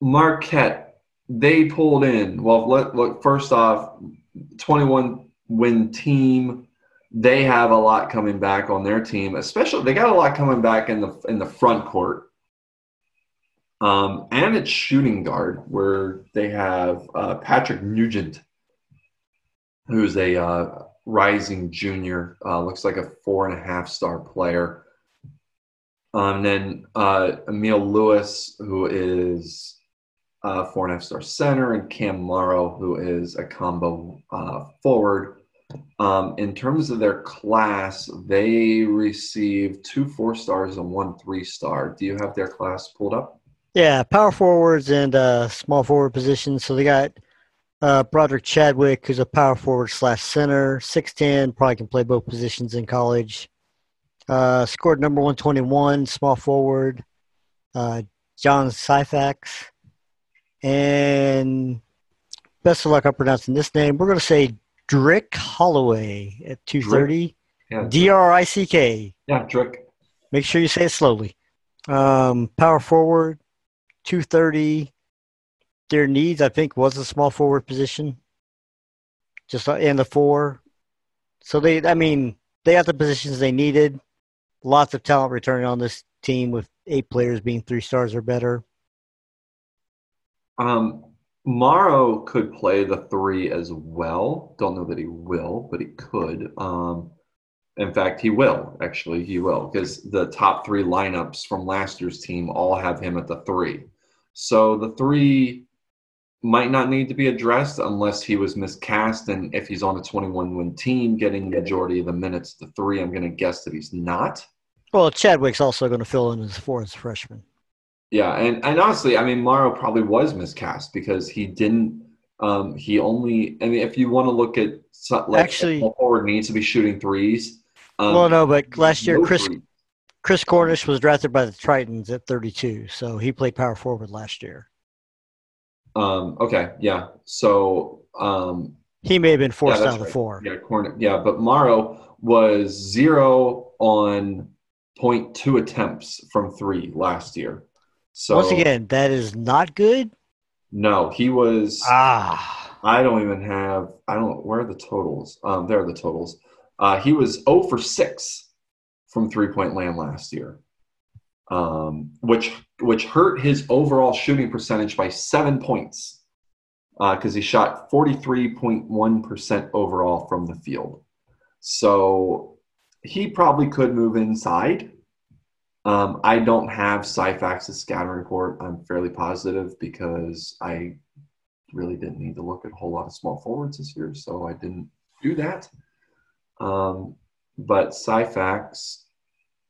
Speaker 1: Marquette, they pulled in. Well, let, look, first off, 21 win team. They have a lot coming back on their team, especially they got a lot coming back in the in the front court. Um, and it's shooting guard where they have uh, Patrick Nugent, who's a uh, rising junior, uh, looks like a four and a half star player. Um, and then uh, Emil Lewis, who is a four and a half star center, and Cam Morrow, who is a combo uh, forward. Um, in terms of their class, they received two four stars and one three star. Do you have their class pulled up?
Speaker 2: Yeah, power forwards and uh, small forward positions. So they got uh, Broderick Chadwick, who's a power forward slash center, six ten, probably can play both positions in college. Uh, scored number one twenty one, small forward. Uh, John Syfax, and best of luck on pronouncing this name. We're going to say Drick Holloway at two thirty.
Speaker 1: Yeah,
Speaker 2: D R I C K.
Speaker 1: yeah, Drick.
Speaker 2: Make sure you say it slowly. Um, power forward, 230. Their needs, I think, was a small forward position, just uh, in the four. So they, I mean, they have the positions they needed. Lots of talent returning on this team with eight players being three stars or better.
Speaker 1: Um, Morrow could play the three as well. Don't know that he will, but he could. Um, in fact, he will. Actually, he will because the top three lineups from last year's team all have him at the three. So the three might not need to be addressed unless he was miscast, and if he's on a 21 win team, getting the majority of the minutes. The three, I'm going to guess that he's not.
Speaker 2: Well, Chadwick's also going to fill in as four as freshman.
Speaker 1: Yeah, and, and honestly, I mean, Morrow probably was miscast because he didn't. Um, he only. I mean, if you want to look at like
Speaker 2: Actually-
Speaker 1: forward needs to be shooting threes. Um,
Speaker 2: well, no, but last year
Speaker 1: no
Speaker 2: Chris Chris Cornish was drafted by the Tritons at 32, so he played power forward last year.
Speaker 1: Um, okay, yeah. So um,
Speaker 2: He may have been forced
Speaker 1: that's
Speaker 2: out of the
Speaker 1: right.
Speaker 2: four.
Speaker 1: yeah, corner. Yeah, but Morrow was zero on point two attempts from three last year. So
Speaker 2: Once again, that is not good.
Speaker 1: no, he was.
Speaker 2: Ah,
Speaker 1: I don't even have. I don't. Where are the totals? Um, there are the totals. Uh, he was 0 for six from three point land last year, um, which which hurt his overall shooting percentage by seven points because he shot 43.1 percent overall from the field. So he probably could move inside. Um, I don't have Syfax's scouting report. I'm fairly positive because I really didn't need to look at a whole lot of small forwards this year, so I didn't do that. Um, but Syfax,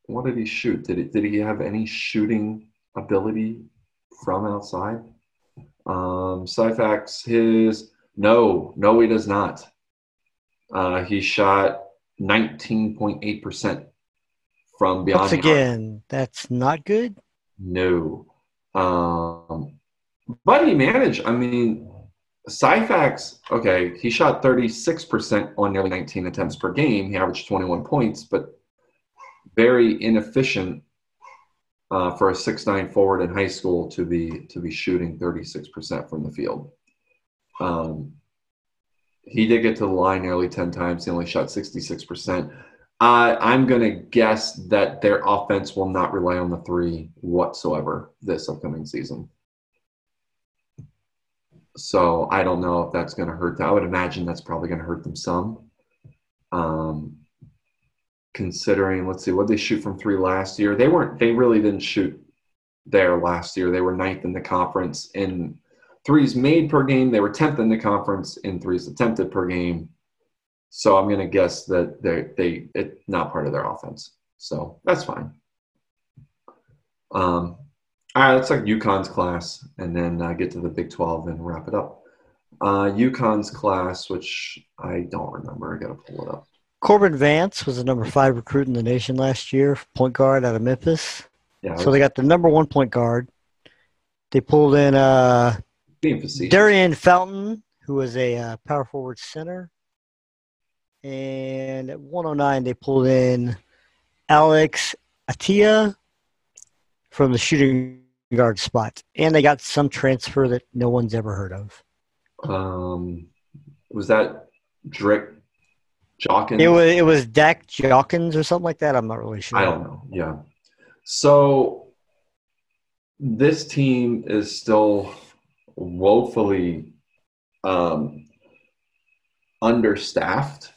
Speaker 1: what did he shoot? Did it, did he have any shooting ability from outside? Um, Syfax, his no, no, he does not. Uh, he shot 19.8 percent from beyond.
Speaker 2: once again, that's not good.
Speaker 1: No. Um, but he managed. I mean, Syfax, okay, he shot 36% on nearly 19 attempts per game. He averaged 21 points, but very inefficient uh, for a 6'9 forward in high school to be to be shooting 36% from the field. Um, he did get to the line nearly 10 times. He only shot 66%. Uh, I'm going to guess that their offense will not rely on the three whatsoever this upcoming season. So I don't know if that's going to hurt them. I would imagine that's probably going to hurt them some. Um, considering, let's see, what they shoot from three last year. They weren't. They really didn't shoot there last year. They were ninth in the conference in threes made per game. They were tenth in the conference in threes attempted per game. So I'm going to guess that they they it's not part of their offense. So that's fine. Um, all right, let's like UConn's class, and then uh, get to the Big 12 and wrap it up. Uh, UConn's class, which I don't remember. I got to pull it up.
Speaker 2: Corbin Vance was the number five recruit in the nation last year, point guard out of Memphis.
Speaker 1: Yeah,
Speaker 2: So they got the number one point guard. They pulled in uh. Darian Fountain, who was a uh, power forward center. And at 109, they pulled in Alex Atia from the shooting guard spot. And they got some transfer that no one's ever heard of.
Speaker 1: Um, was that Drick Jawkins?
Speaker 2: It was it was Dak Jockins or something like that. I'm not really sure.
Speaker 1: I don't know. Yeah. So this team is still woefully um, understaffed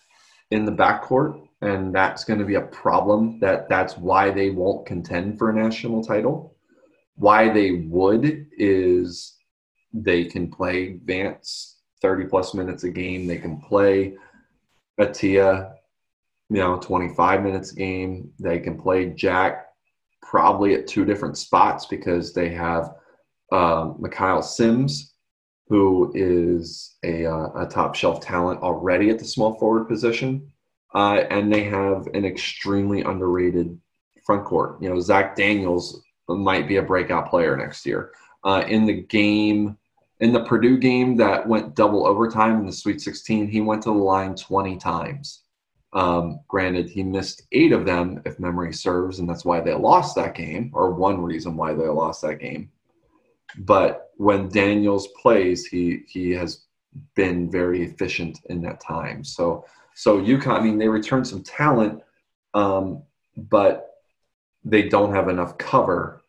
Speaker 1: in the backcourt, and that's going to be a problem. That that's why they won't contend for a national title. Why they would is they can play Vance thirty plus minutes a game. They can play Atia, you know, twenty five minutes a game. They can play Jack probably at two different spots because they have um, Mikhail Sims, who is a, uh, a top shelf talent already at the small forward position, uh, and they have an extremely underrated front court. You know, Zach Daniels might be a breakout player next year. Uh, in the game, in the Purdue game that went double overtime in the Sweet 16, he went to the line 20 times. Um, granted, he missed eight of them, if memory serves, and that's why they lost that game, or one reason why they lost that game. But when Daniels plays, he he has been very efficient in that time. So so UConn, I mean, they returned some talent, um, but they don't have enough cover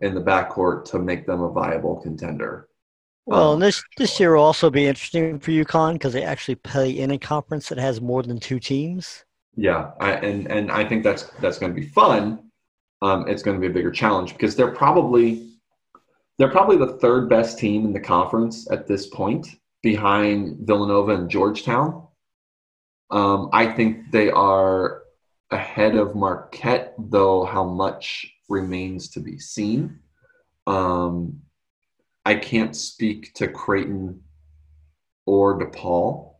Speaker 1: in the backcourt to make them a viable contender.
Speaker 2: Well,
Speaker 1: Um,
Speaker 2: and this this year will also be interesting for UConn because they actually play in a conference that has more than two teams.
Speaker 1: Yeah, I, and and I think that's that's going to be fun. Um, it's going to be a bigger challenge because they're probably they're probably the third best team in the conference at this point, behind Villanova and Georgetown. Um, I think they are ahead of Marquette, though how much remains to be seen. Um, I can't speak to Creighton or DePaul.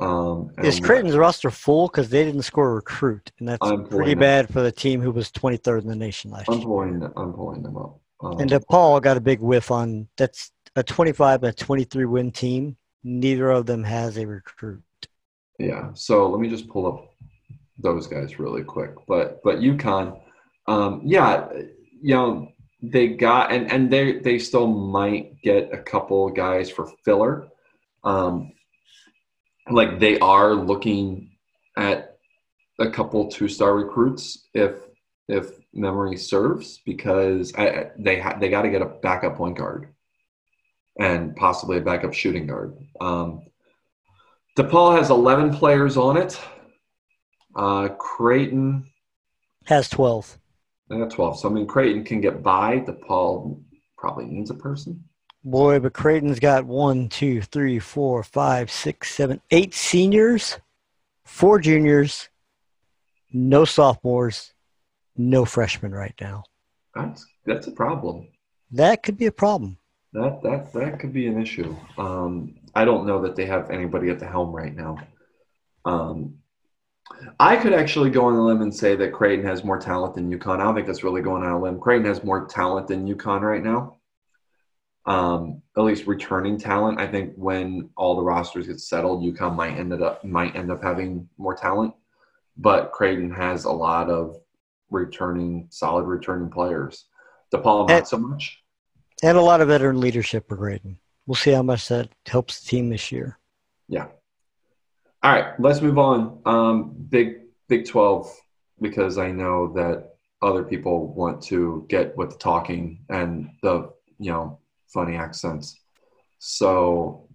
Speaker 1: Um,
Speaker 2: Is Creighton's roster full because they didn't score a recruit, and that's
Speaker 1: I'm
Speaker 2: pretty bad for the team who was 23rd in the nation last
Speaker 1: I'm
Speaker 2: year.
Speaker 1: pulling. I'm pulling them up. Um,
Speaker 2: And DePaul got a big whiff on that's a 25 and a 23 win team. Neither of them has a recruit.
Speaker 1: yeah. So let me just pull up those guys really quick. But but UConn, um, yeah, you know they got and and they they still might get a couple guys for filler. Um, like they are looking at a couple two star recruits if if memory serves because I, they ha- they got to get a backup point guard and possibly a backup shooting guard. Um, DePaul has 11 players on it. Uh, Creighton,
Speaker 2: Has 12.
Speaker 1: they got 12. So, I mean, Creighton can get by. DePaul probably needs a person.
Speaker 2: Boy, but Creighton's got one, two, three, four, five, six, seven, eight seniors, four juniors, no sophomores, no freshmen right now.
Speaker 1: That's that's a problem.
Speaker 2: That could be a problem.
Speaker 1: That that that could be an issue. Um, I don't know that they have anybody at the helm right now. Um, I could actually go on a limb and say that Creighton has more talent than UConn. I don't think that's really going on a limb. Creighton has more talent than UConn right now. Um, at least returning talent. I think when all the rosters get settled, UConn might end up might end up having more talent. But Creighton has a lot of returning, solid returning players. DePaul
Speaker 2: And-
Speaker 1: not so much.
Speaker 2: And a lot of veteran leadership for Creighton. We'll see how much that helps the team this year.
Speaker 1: Yeah. All right, let's move on. Um, Big Big Twelve, because I know that other people want to get with the talking and the you know funny accents. So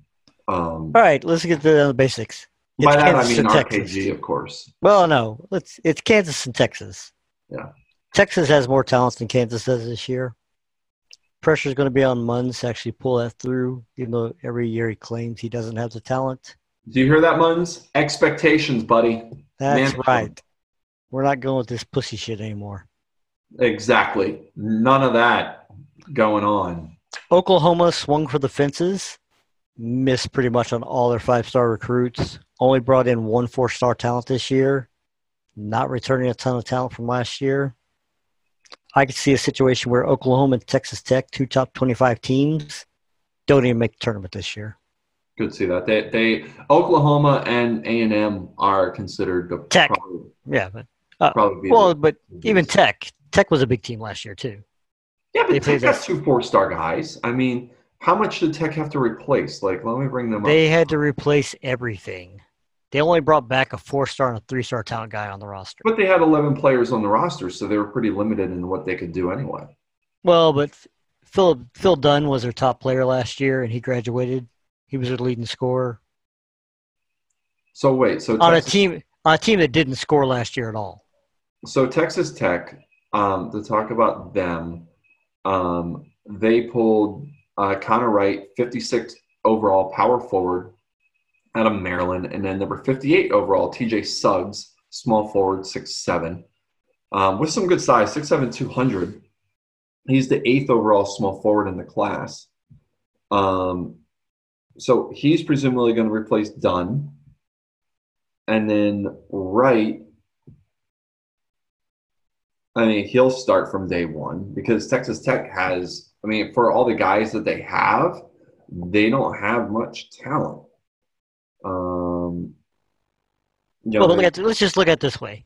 Speaker 1: um,
Speaker 2: All right, let's get to the basics. It's
Speaker 1: by that I mean
Speaker 2: and Texas.
Speaker 1: Of course.
Speaker 2: Well, no, let's. It's Kansas and Texas.
Speaker 1: Yeah.
Speaker 2: Texas has more talent than Kansas does this year. Pressure is going to be on Munns to actually pull that through, even though every year he claims he doesn't have the talent.
Speaker 1: Do you hear that, Muns? Expectations, buddy.
Speaker 2: That's
Speaker 1: Man.
Speaker 2: right. We're not going with this pussy shit anymore.
Speaker 1: Exactly. None of that going on.
Speaker 2: Oklahoma swung for the fences missed pretty much on all their five star recruits. Only brought in one four star talent this year. Not returning a ton of talent from last year. I could see a situation where Oklahoma and Texas Tech, two top 25 teams, don't even make the tournament this year.
Speaker 1: Good to see that. They, they Oklahoma and A and M are considered the
Speaker 2: Tech.
Speaker 1: Probably,
Speaker 2: Yeah, but uh,
Speaker 1: probably
Speaker 2: well, but even Tech, Tech was a big team last year too.
Speaker 1: yeah,
Speaker 2: they
Speaker 1: but
Speaker 2: play
Speaker 1: Tech
Speaker 2: this-
Speaker 1: two four star guys. I mean, how much did Tech have to replace? Like, let me bring them up.
Speaker 2: They had to replace everything. They only brought back a four star and a three star talent guy on the roster.
Speaker 1: But they had 11 players on the roster, so they were pretty limited in what they could do anyway.
Speaker 2: Well, but Phil Phil Dunn was their top player last year, and he graduated. He was their leading scorer
Speaker 1: So wait, so
Speaker 2: on a team on a team that didn't score last year at all.
Speaker 1: so Texas Tech, um, to talk about them, um, they pulled uh, Connor Wright, 56 overall power forward out of Maryland, and then number 58 overall, TJ Suggs, small forward, 6'7", um, with some good size, 6'7", 200. He's the eighth overall small forward in the class. Um, so he's presumably going to replace Dunn. And then Wright, I mean, he'll start from day one because Texas Tech has, I mean, for all the guys that they have, they don't have much talent. Um, you know,
Speaker 2: Well,
Speaker 1: they-
Speaker 2: look at let's just look at it this way.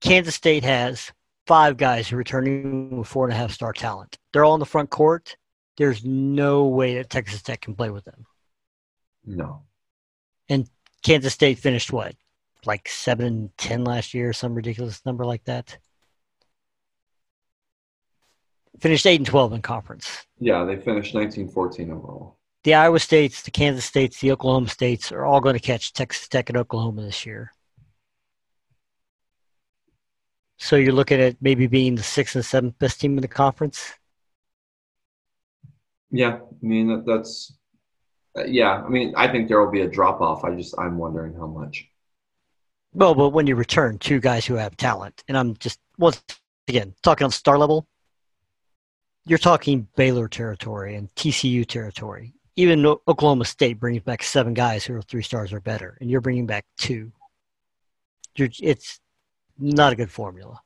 Speaker 2: Kansas State has five guys who returning with four and a half star talent. They're all in the front court. There's no way that Texas Tech can play with them.
Speaker 1: No.
Speaker 2: And Kansas State finished what, like seven and ten last year, some ridiculous number like that. Finished eight and twelve in conference.
Speaker 1: Yeah, they finished 1914 overall.
Speaker 2: The Iowa States, the Kansas States, the Oklahoma States are all going to catch Texas Tech and Oklahoma this year. So you're looking at maybe being the sixth and seventh best team in the conference.
Speaker 1: Yeah, I mean that, that's uh, yeah. I mean, I think there will be a drop off. I just I'm wondering how much.
Speaker 2: Well, but when you return two guys who have talent, and I'm just once again talking on star level, you're talking Baylor territory and TCU territory. Even Oklahoma State brings back seven guys who are three stars or better, and you're bringing back two. You're, it's not a good formula.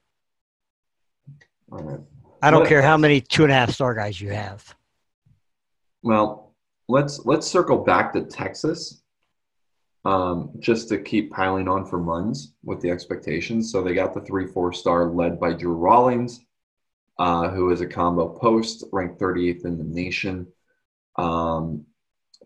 Speaker 1: Right.
Speaker 2: I don't
Speaker 1: Well,
Speaker 2: care how many two and a half star guys you have.
Speaker 1: Well, let's let's circle back to Texas, um, just to keep piling on for Munns with the expectations. So they got the three four star led by Drew Rawlings, uh, who is a combo post, ranked 38th in the nation. Um,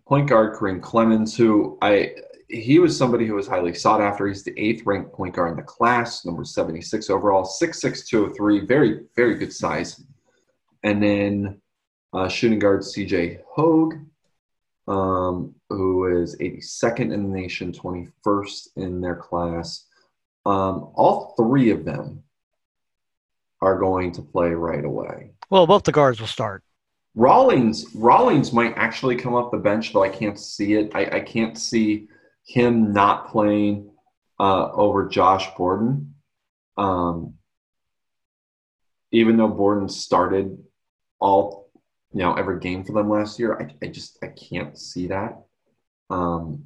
Speaker 1: point guard Kareem Clemens, who I he was somebody who was highly sought after. He's the eighth ranked point guard in the class, number 76 overall, 6'6", 203, very very good size. And then uh, shooting guard CJ Hogue, um, who is 82nd in the nation, 21st in their class. Um, all three of them are going to play right away.
Speaker 2: Well, both the guards will start.
Speaker 1: Rawlings Rawlings might actually come off the bench, though I can't see it. I, I can't see him not playing uh, over Josh Borden. Um, even though Borden started all you know every game for them last year, I, I just I can't see that. Um,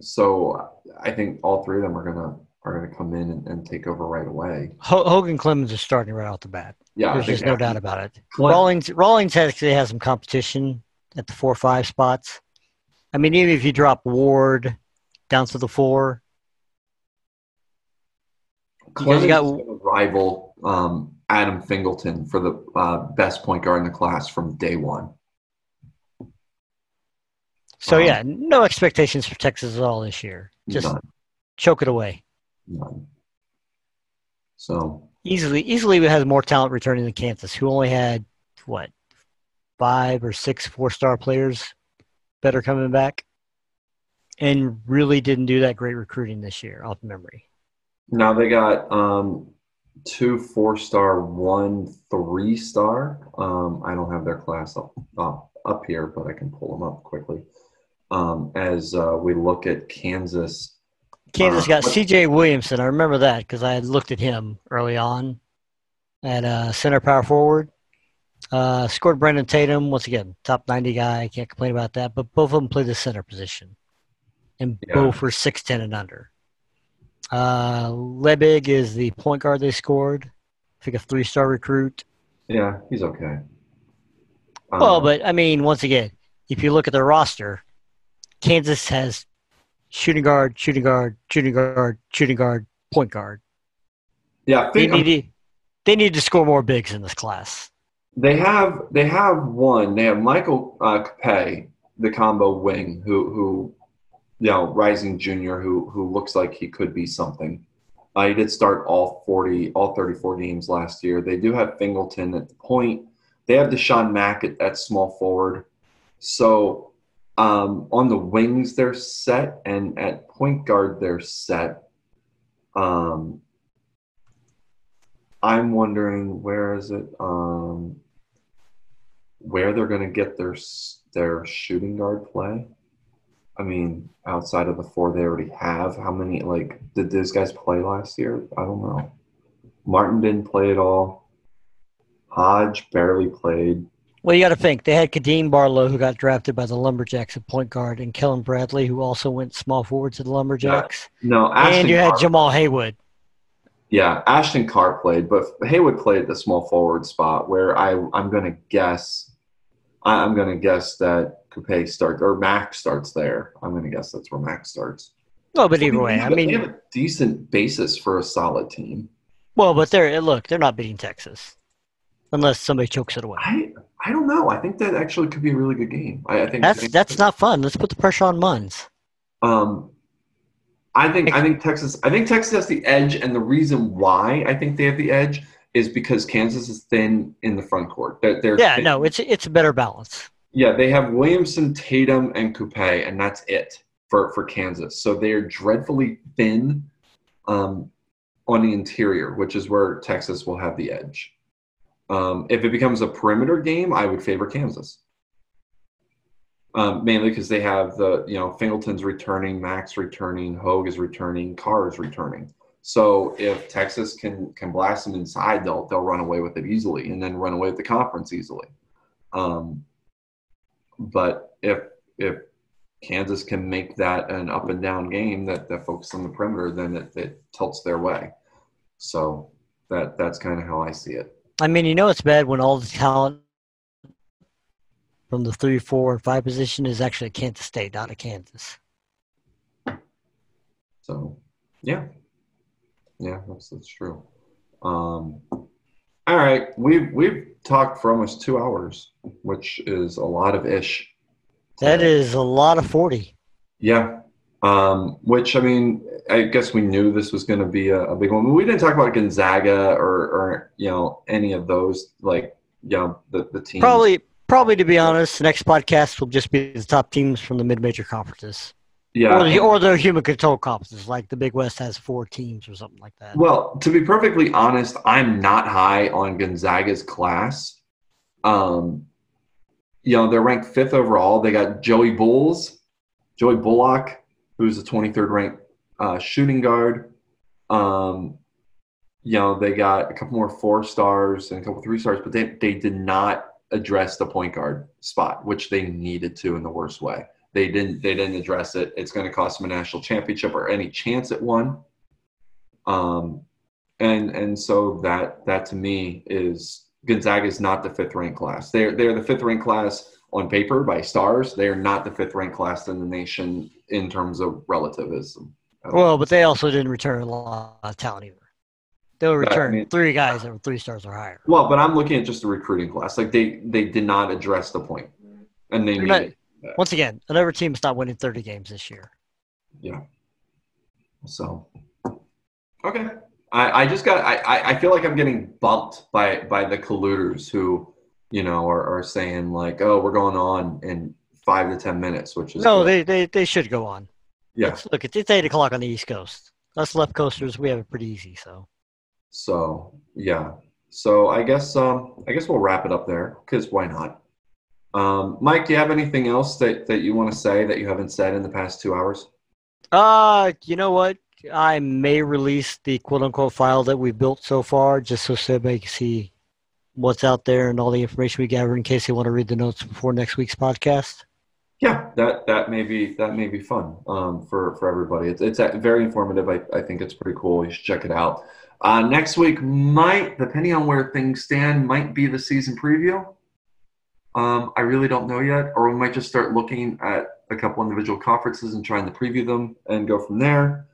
Speaker 1: so I think all three of them are gonna are gonna come in and, and take over right away.
Speaker 2: Ho- Hogan Clemens is starting right off the bat.
Speaker 1: Yeah,
Speaker 2: There's just no doubt about it.
Speaker 1: Clem-
Speaker 2: Rawlings Rawlings actually has some competition at the four or five spots. I mean, even if you drop Ward down to the four,
Speaker 1: Clemens
Speaker 2: you got-
Speaker 1: rival um, Adam Fingleton for the uh, best point guard in the class from day one.
Speaker 2: so
Speaker 1: Um,
Speaker 2: yeah, no expectations for Texas at all this year. Just
Speaker 1: None,
Speaker 2: choke it away
Speaker 1: none. So
Speaker 2: easily. Easily, we has more talent returning than Kansas, who only had what five or six four star players better coming back, and really didn't do that great recruiting this year off memory.
Speaker 1: now they got um, two four star, one three star. Um, I don't have their class up up, up here, but I can pull them up quickly. Um, as uh, we look at Kansas,
Speaker 2: Kansas
Speaker 1: Uh,
Speaker 2: got C.J. Williamson. I remember that because I had looked at him early on at uh, center power forward. Uh, scored Brandon Tatum once again, top ninety guy. Can't complain about that. But both of them play the center position, and
Speaker 1: Yeah.
Speaker 2: both are six ten and under. Uh, Lebig is the point guard they scored. I think a three star recruit.
Speaker 1: Yeah, he's okay. Um,
Speaker 2: Well, but I mean, once again, if you look at their roster, Kansas has shooting guard, shooting guard, shooting guard, shooting guard, point guard.
Speaker 1: yeah, I
Speaker 2: They need to, they need to score more bigs in this class.
Speaker 1: they have they have one. They have Michael uh, Capay, the combo wing, who who you know, rising junior, who who looks like he could be something. Uh, he did start all forty, all thirty-four games last year. They do have Fingleton at the point. They have Deshaun Mack at, at small forward. So um, on the wings they're set, and at point guard they're set. Um, I'm wondering where is it? Um, where they're going to get their their shooting guard play? I mean, outside of the four they already have, how many like did those guys play last year? I don't know. Martin didn't play at all. Hodge barely played.
Speaker 2: Well, you got to think they had Kadeem Barlow, who got drafted by the Lumberjacks at point guard, and Kellen Bradley, who also went small forward to the Lumberjacks.
Speaker 1: No, Ashton
Speaker 2: and you had
Speaker 1: Carr-
Speaker 2: Jamal Haywood.
Speaker 1: Yeah, Ashton Carr played, but Haywood played the small forward spot where I I'm gonna guess I, I'm gonna guess that Coupe starts or Mack starts there. I'm gonna guess that's where Mack starts.
Speaker 2: Well, but
Speaker 1: So
Speaker 2: either way, I
Speaker 1: mean, they have a decent basis for a solid team.
Speaker 2: well, but they're look, they're not beating Texas unless somebody chokes it away.
Speaker 1: I I don't know. I think that actually could be a really good game. I, I think
Speaker 2: That's that's not fun. Let's put the pressure on Muns.
Speaker 1: Um, I think I think Texas I think Texas has the edge, and the reason why I think they have the edge is because Kansas is thin in the front court. They're, they're
Speaker 2: Yeah,
Speaker 1: thin-
Speaker 2: no, it's it's a better balance.
Speaker 1: Yeah, they have Williamson, Tatum, and Coupe, and that's it for, for Kansas. So they are dreadfully thin um, on the interior, which is where Texas will have the edge. Um, if it becomes a perimeter game, I would favor Kansas. Um, mainly because they have the, you know, Fingleton's returning, Mack's returning, Hogue is returning, Carr is returning. So if Texas can can blast them inside, they'll they'll run away with it easily, and then run away with the conference easily. Um, but if if Kansas can make that an up and down game that that focuses on the perimeter, then it, it tilts their way. So that that's kind of how I see it.
Speaker 2: I mean, you know, it's bad when all the talent from the three, four, and five position is actually Kansas State, not a Kansas.
Speaker 1: So yeah, yeah, that's that's true. Um, all right, we've we've talked for almost two hours, which is a lot of ish.
Speaker 2: That is a lot of forty.
Speaker 1: Yeah. Um, which I mean, I guess we knew this was going to be a, a big one. We didn't talk about Gonzaga or, or you know any of those like you know the the teams.
Speaker 2: Probably, probably to be honest, the next podcast will just be the top teams from the mid-major conferences,
Speaker 1: yeah.
Speaker 2: or the or human control conferences, like the Big West has four teams or something like that.
Speaker 1: Well, to be perfectly honest, I'm not high on Gonzaga's class. Um, you know, they're ranked fifth overall. They got Joey Bulls, Joey Bullock, who's the 23rd ranked uh, shooting guard. Um, you know, they got a couple more four stars and a couple three stars, but they, they did not address the point guard spot, which they needed to in the worst way. They didn't. They didn't address it. It's going to cost them a national championship or any chance at one. Um, and and so that that to me is Gonzaga is not the fifth ranked class. They're they're the fifth ranked class on paper by stars. They are not the fifth ranked class in the nation in terms of relativism.
Speaker 2: Well, but they also didn't return a lot of talent either. They'll
Speaker 1: Right, I
Speaker 2: return
Speaker 1: mean-
Speaker 2: three guys that were three stars or higher.
Speaker 1: Well, but I'm looking at just the recruiting class. Like they they did not address the point, and they needed.
Speaker 2: Once again, another team's not winning 30 games this year.
Speaker 1: Yeah. So, okay. I, I just got. I, I feel like I'm getting bumped by by the colluders who, you know, are, are saying like, oh, we're going on in five to ten minutes, which is
Speaker 2: No,
Speaker 1: good.
Speaker 2: they, they, they should go on.
Speaker 1: yeah.
Speaker 2: Look, it's, it's 8 o'clock on the East Coast. Us left coasters, we have it pretty easy. So,
Speaker 1: So yeah. So I guess um I guess we'll wrap it up there because why not? Um, Mike, do you have anything else that that you want to say that you haven't said in the past two hours?
Speaker 2: uh, you know what? I may release the quote unquote file that we built so far just so somebody can see what's out there and all the information we gather in case they want to read the notes before next week's podcast?
Speaker 1: Yeah, that that may be that may be fun um, for for everybody. It's it's very informative. I, I think it's pretty cool. You should check it out. Uh, next week might, depending on where things stand, might be the season preview. Um, I really don't know yet, or we might just start looking at a couple individual conferences and trying to preview them and go from there.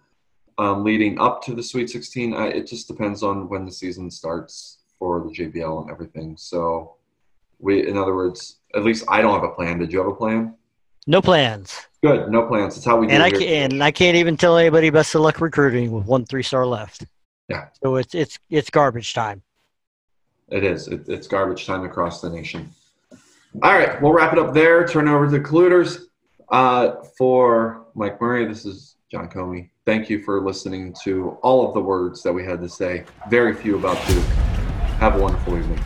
Speaker 1: Um, leading up to the Sweet 16, I, it just depends on when the season starts for the JBL and everything. So, we, in other words, at least I don't have a plan. Did you have a plan?
Speaker 2: No plans.
Speaker 1: Good, no plans. That's how we do
Speaker 2: and
Speaker 1: it.
Speaker 2: I can, and I can't even tell anybody best of luck recruiting with one three star left.
Speaker 1: Yeah.
Speaker 2: So it's it's it's garbage time.
Speaker 1: It is. It, it's garbage time across the nation. All right, we'll wrap it up there. Turn over to the colluders. Uh, for Mike Murray, this is John Comey. Thank you for listening to all of the words that we had to say. Very few about Duke. Have a wonderful evening.